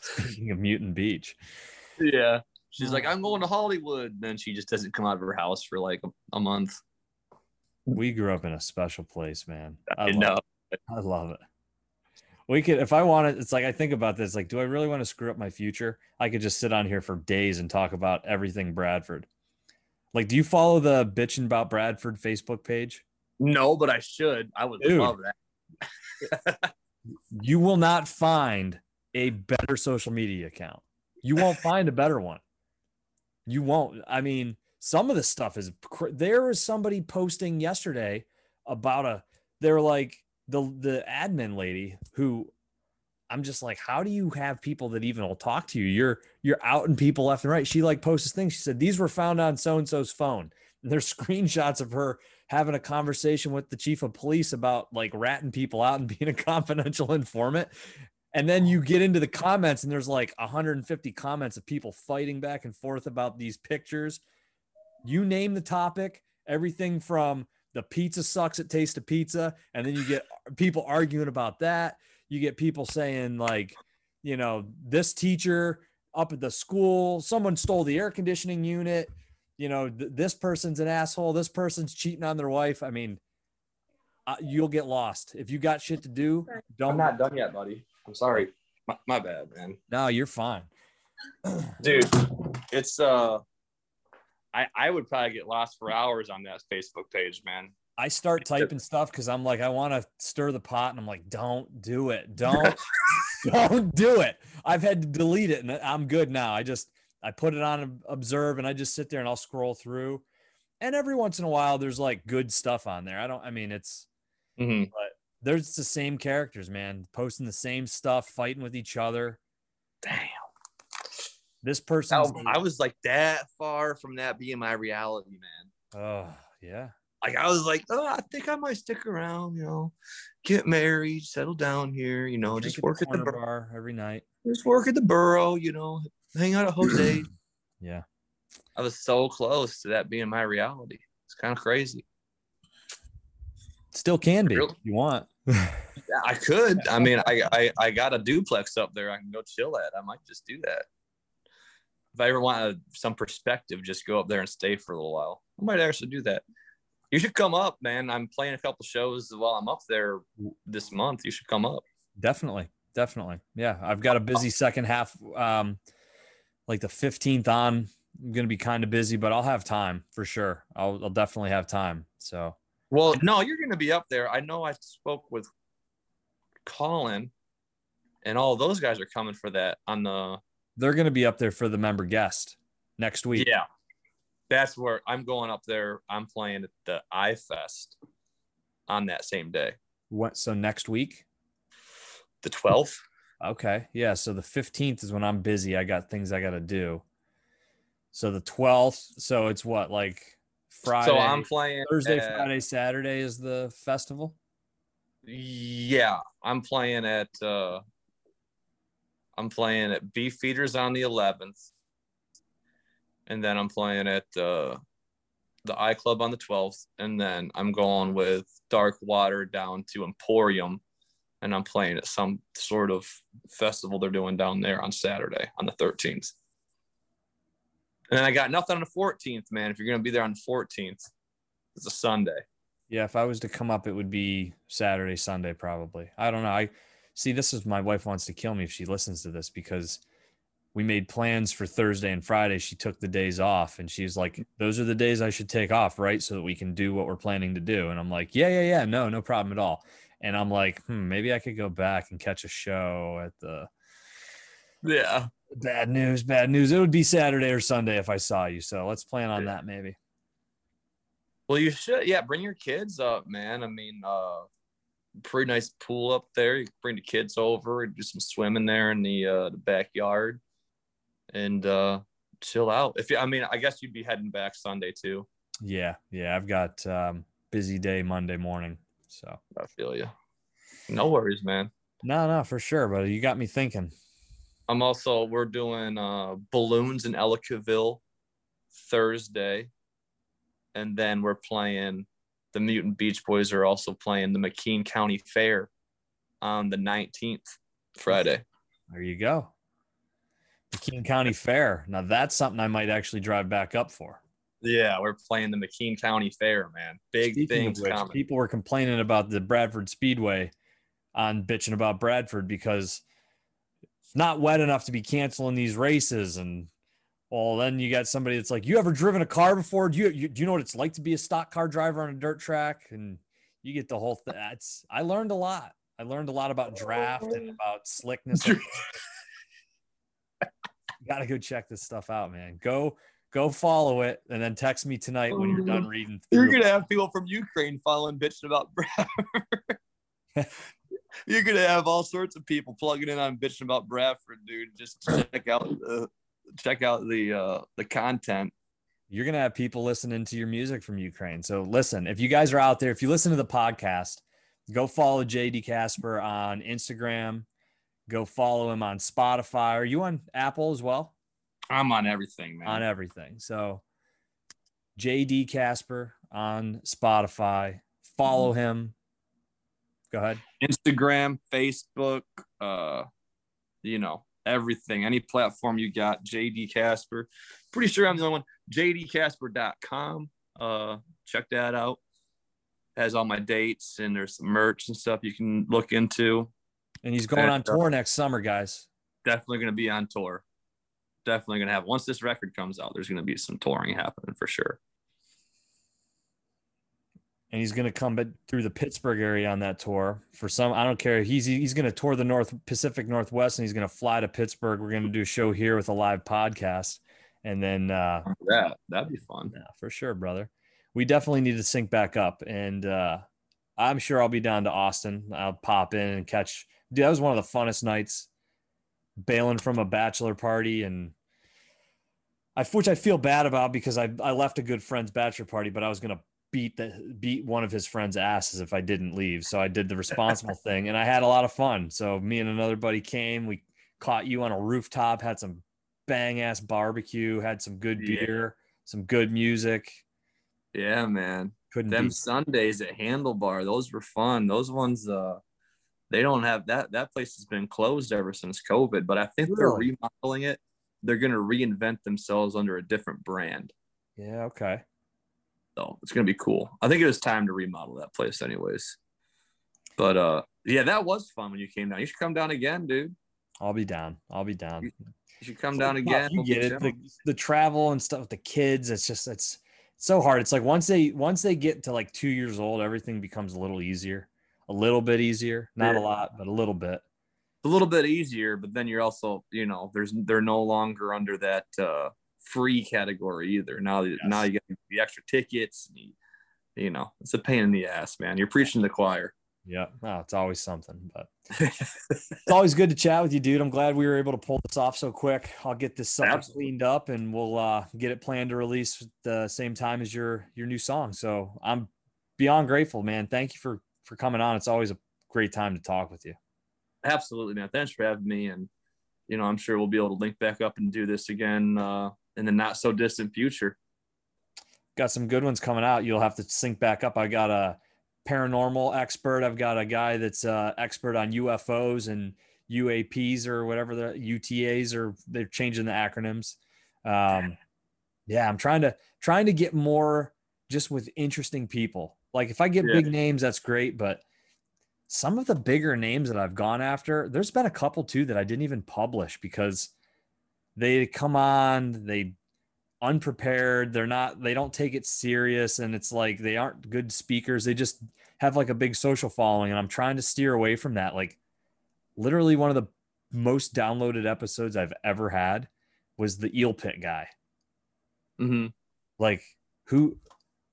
Speaking of Mutant Beach, yeah. She's like, oh. I'm going to Hollywood. Then she just doesn't come out of her house for like a, a month. we grew up in a special place, man. I I love, know. I love it. We could, if I wanted, it's like I think about this. Like, do I really want to screw up my future? I could just sit on here for days and talk about everything Bradford. Like, do you follow the bitching about Bradford Facebook page? No, but I should. I would Dude. love that. You will not find a better social media account. You won't find a better one. You won't. I mean, some of the stuff is cr- there was somebody posting yesterday about a they're like the the admin lady who I'm just like, how do you have people that even will talk to you? You're you're outing people left and right. She like posts this thing. She said these were found on so and so's phone. [LAUGHS] And there's screenshots of her having a conversation with the chief of police about like ratting people out and [LAUGHS] being a confidential informant. And then you get into the comments, and there's like 150 comments of people fighting back and forth about these pictures. You name the topic, everything from the pizza sucks at Taste of Pizza, and then you get uh, people arguing about that. You get people saying like, you know, this teacher up at the school, someone stole the air conditioning unit. You know, th- this person's an asshole. This person's cheating on their wife. I mean, uh, you'll get lost if you got shit to do. Don't. I'm not done yet, buddy. I'm sorry. My, my bad, man. No, you're fine. [CLEARS THROAT] Dude, it's uh I I would probably get lost for hours on that Facebook page, man. I start typing stuff because I'm like, I want to stir the pot, and I'm like, don't do it, don't, [LAUGHS] [LAUGHS] don't do it. I've had to delete it, and I'm good now. I just I put it on observe, and I just sit there and I'll scroll through, and every once in a while, there's like good stuff on there. I don't, I mean, it's Mm-hmm. there's the same characters, man, posting the same stuff, fighting with each other. Damn. This person, I was like that far from that being my reality, man. oh yeah, Like I was like, oh, I think I might stick around, you know, get married, settle down here, you know, just at work at the bur- bar every night. just work at the borough, you know, hang out at [CLEARS THROAT] Jose. Yeah, I was so close to that being my reality. It's kind of crazy. still can be Really? if you want. [LAUGHS] Yeah, I could. I mean, I, I I got a duplex up there. I can go chill at. I might just do that. If I ever want a, some perspective, just go up there and stay for a little while. I might actually do that. You should come up, man. I'm playing a couple shows while I'm up there this month. You should come up. Definitely. Definitely. Yeah. I've got a busy second half. Um, like the 15th on. I'm gonna be kind of busy, but I'll have time for sure. I'll, I'll definitely have time. So Well, no, you're going to be up there. I know I spoke with Colin, and all those guys are coming for that on the they're gonna be up there for the member guest next week. Yeah. That's where I'm going up there. I'm playing at the iFest on that same day, What so next week? the 12th. Okay. Yeah. So the 15th is when I'm busy. I got things I gotta do. So the 12th. So it's what like Friday. So I'm playing Thursday, at- Friday, Saturday is the festival. Yeah, I'm playing at uh I'm playing at Beef Feeders on the 11th. And then I'm playing at the the I Club on the 12th and then I'm going with Dark Water down to Emporium and I'm playing at some sort of festival they're doing down there on Saturday on the 13th. And then I got nothing on the 14th, man. If you're to be there on the 14th, it's a Sunday. Yeah, if I was to come up, it would be Saturday, Sunday, probably. I don't know. I see. This is my wife wants to kill me if she listens to this because we made plans for Thursday and Friday. She took the days off, and she's like, "Those are the days I should take off, right? So that we can do what we're planning to do." And I'm like, "Yeah, yeah, yeah. No, no problem at all." And I'm like, "Hmm, maybe I could go back and catch a show at the Yeah. bad news, bad news. It would be Saturday or Sunday if I saw you. So let's plan on that, maybe." Well, you should. Yeah, bring your kids up, man. I mean, uh, pretty nice pool up there. You can bring the kids over, and do some swimming there in the uh, the backyard, and uh, chill out. If you, I mean, I guess you'd be heading back Sunday too. Yeah, yeah. I've got um, busy day Monday morning, so. I feel you. No worries, man. No, no, for sure. But you got me thinking. I'm also we're doing uh, balloons in Ellicottville Thursday, and then we're playing. The Mutant Beach Boys are also playing the McKean County Fair on the 19th, Friday. There you go. King County Fair. Now that's something I might actually drive back up for. Yeah, we're playing the McKean County Fair, man. Big Speaking things which, coming. people were complaining about the Bradford Speedway on bitching about Bradford because it's not wet enough to be canceling these races. And well, then you got somebody that's like, "You ever driven a car before? Do you, you do you know what it's like to be a stock car driver on a dirt track?" And you get the whole thing. That's I learned a lot. I learned a lot about draft and [LAUGHS] about slickness. [LAUGHS] you gotta go check this stuff out, man. Go go follow it and then text me tonight when you're done reading. You're gonna have people from Ukraine following bitching about Bradford. [LAUGHS] [LAUGHS] You're gonna have all sorts of people plugging in on bitching about Bradford, dude. Just check out the check out the uh the content. you're gonna have people listening to your music from Ukraine. So listen, if you guys are out there, if you listen to the podcast, go follow JD Casper on Instagram. Go follow him on Spotify. Are you on Apple as well? I'm on everything, man. On everything. So JD Casper on Spotify. Follow him. Go ahead. Instagram, Facebook, uh, you know, everything, any platform you got, JD Casper. Pretty sure I'm the only one. JDCasper.com. Uh, check that out. Has all my dates and there's some merch and stuff you can look into. And he's going on tour next summer, guys. Definitely going to be on tour. Definitely going to have, once this record comes out, there's going to be some touring happening for sure. and he's going to come through the Pittsburgh area on that tour. For some, I don't care. He's he's going to tour the North Pacific Northwest, and he's going to fly to Pittsburgh. We're going to do a show here with a live podcast, and then uh, Yeah, that'd be fun. yeah, for sure, brother. We definitely need to sync back up, and uh, I'm sure I'll be down to Austin. I'll pop in and catch. Dude, that was one of the funnest nights, bailing from a bachelor party, and I which I feel bad about because I I left a good friend's bachelor party, but I was gonna beat the beat one of his friends' asses if I didn't leave. So I did the responsible [LAUGHS] thing, and I had a lot of fun. So me and another buddy came. We caught you on a rooftop, had some bang ass barbecue, had some good Yeah. beer, some good music. Yeah, man. Couldn't them beat. Sundays at Handlebar, those were fun. Those ones, uh, they don't have that. That place has been closed ever since COVID, but I think Really? they're remodeling it. They're gonna reinvent themselves under a different brand, Yeah. Okay. so it's gonna be cool. I think it was time to remodel that place, anyways. But uh, yeah, that was fun when you came down. You should come down again, dude. I'll be down. I'll be down. You should come down again. You get it. The, the travel and stuff with the kids. It's just it's so hard. It's like once they once they get to like two years old, everything becomes a little easier, a little bit easier. Not a lot, but a little bit. a little bit easier, but then you're also, you know, there's they're no longer under that uh, free category either. Now, now you get the extra tickets. And you, you know, it's a pain in the ass, man. You're preaching to the choir. Yeah. No, it's always something, but [LAUGHS] it's always good to chat with you, dude. I'm glad we were able to pull this off so quick. I'll get this sucker Absolutely. cleaned up and we'll uh, get it planned to release the same time as your your new song. So I'm beyond grateful, man. Thank you for for coming on. It's always a great time to talk with you. Absolutely, man. Thanks for having me. And, you know, I'm sure we'll be able to link back up and do this again uh, in the not so distant future. Got some good ones coming out. You'll have to sync back up. I got a paranormal expert. I've got a guy that's uh, expert on UFOs and UAPs or whatever the UTAs or they're changing the acronyms. Um, yeah, I'm trying to trying to get more just with interesting people. Like if I get Yeah. big names, that's great, but some of the bigger names that I've gone after, there's been a couple too that I didn't even publish because they come on, they unprepared, they're not they don't take it serious and it's like they aren't good speakers. They just have like a big social following and I'm trying to steer away from that. Like literally one of the most downloaded episodes I've ever had was the eel pit guy Mm-hmm. like who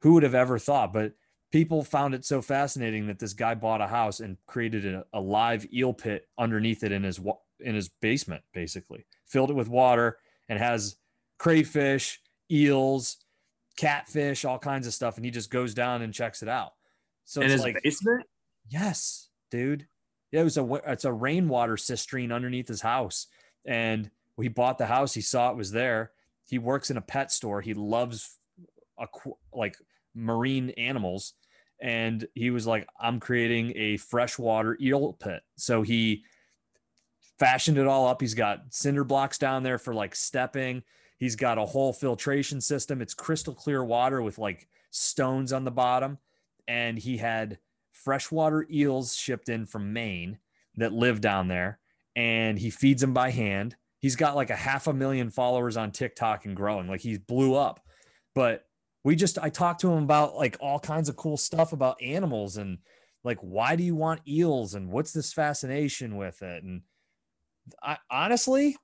who would have ever thought but people found it so fascinating that this guy bought a house and created a, a live eel pit underneath it in his in his basement basically filled it with water and has crayfish eels catfish all kinds of stuff and he just goes down and checks it out so In it's his like basement? Yes, dude. Yeah, it was a it's a rainwater cistern underneath his house, and he bought the house. He saw it was there. He works in a pet store. He loves uh, aqu- like marine animals, and he was like, "I'm creating a freshwater eel pit." So he fashioned it all up. He's got cinder blocks down there for like stepping. He's got a whole filtration system. It's crystal clear water with like stones on the bottom, and he had freshwater eels shipped in from Maine that live down there, and he feeds them by hand. He's got like a half a million followers on TikTok and growing. Like he blew up. But we just I talked to him about like all kinds of cool stuff about animals and like why do you want eels and what's this fascination with it? And I honestly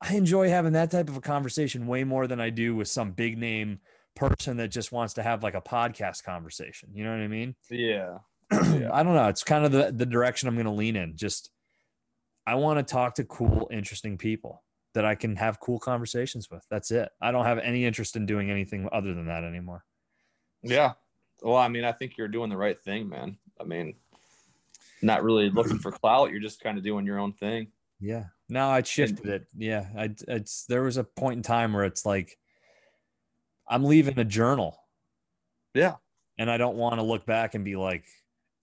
I enjoy having that type of a conversation way more than I do with some big name person that just wants to have like a podcast conversation. You know what I mean? Yeah. [CLEARS THROAT] I don't know. It's kind of the, the direction I'm going to lean in. Just, I want to talk to cool, interesting people that I can have cool conversations with. That's it. I don't have any interest in doing anything other than that anymore. Yeah. Well, I mean, I think you're doing the right thing, man. I mean, not really looking for clout. You're just kind of doing your own thing. Yeah. No, I shifted it. Yeah. I, it's, there was a point in time where it's like, I'm leaving a journal Yeah. and I don't want to look back and be like,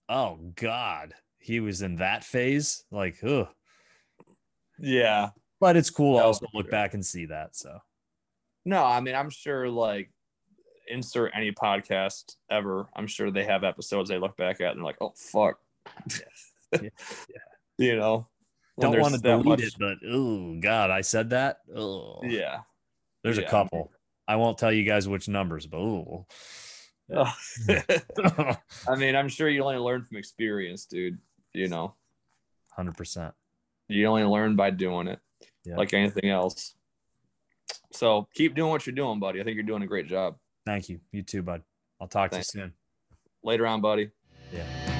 oh God, he was in that phase. Like, ugh. Yeah. But it's cool to No, also for look sure. back and see that. So, No, I mean, I'm sure like insert any podcast ever. I'm sure they have episodes they look back at and they're like, oh fuck. Yeah. [LAUGHS] You know. don't want to delete much- it, but oh god, I said that. Oh, Yeah. There's a couple. I won't tell you guys which numbers, but oh, [LAUGHS] I mean, I'm sure you only learn from experience, dude. You know, hundred percent. you only learn by doing it, Yeah. like anything else. So keep doing what you're doing, buddy. I think you're doing a great job. Thank you. You too, bud. I'll talk Thanks. to you soon. Later on, buddy. Yeah.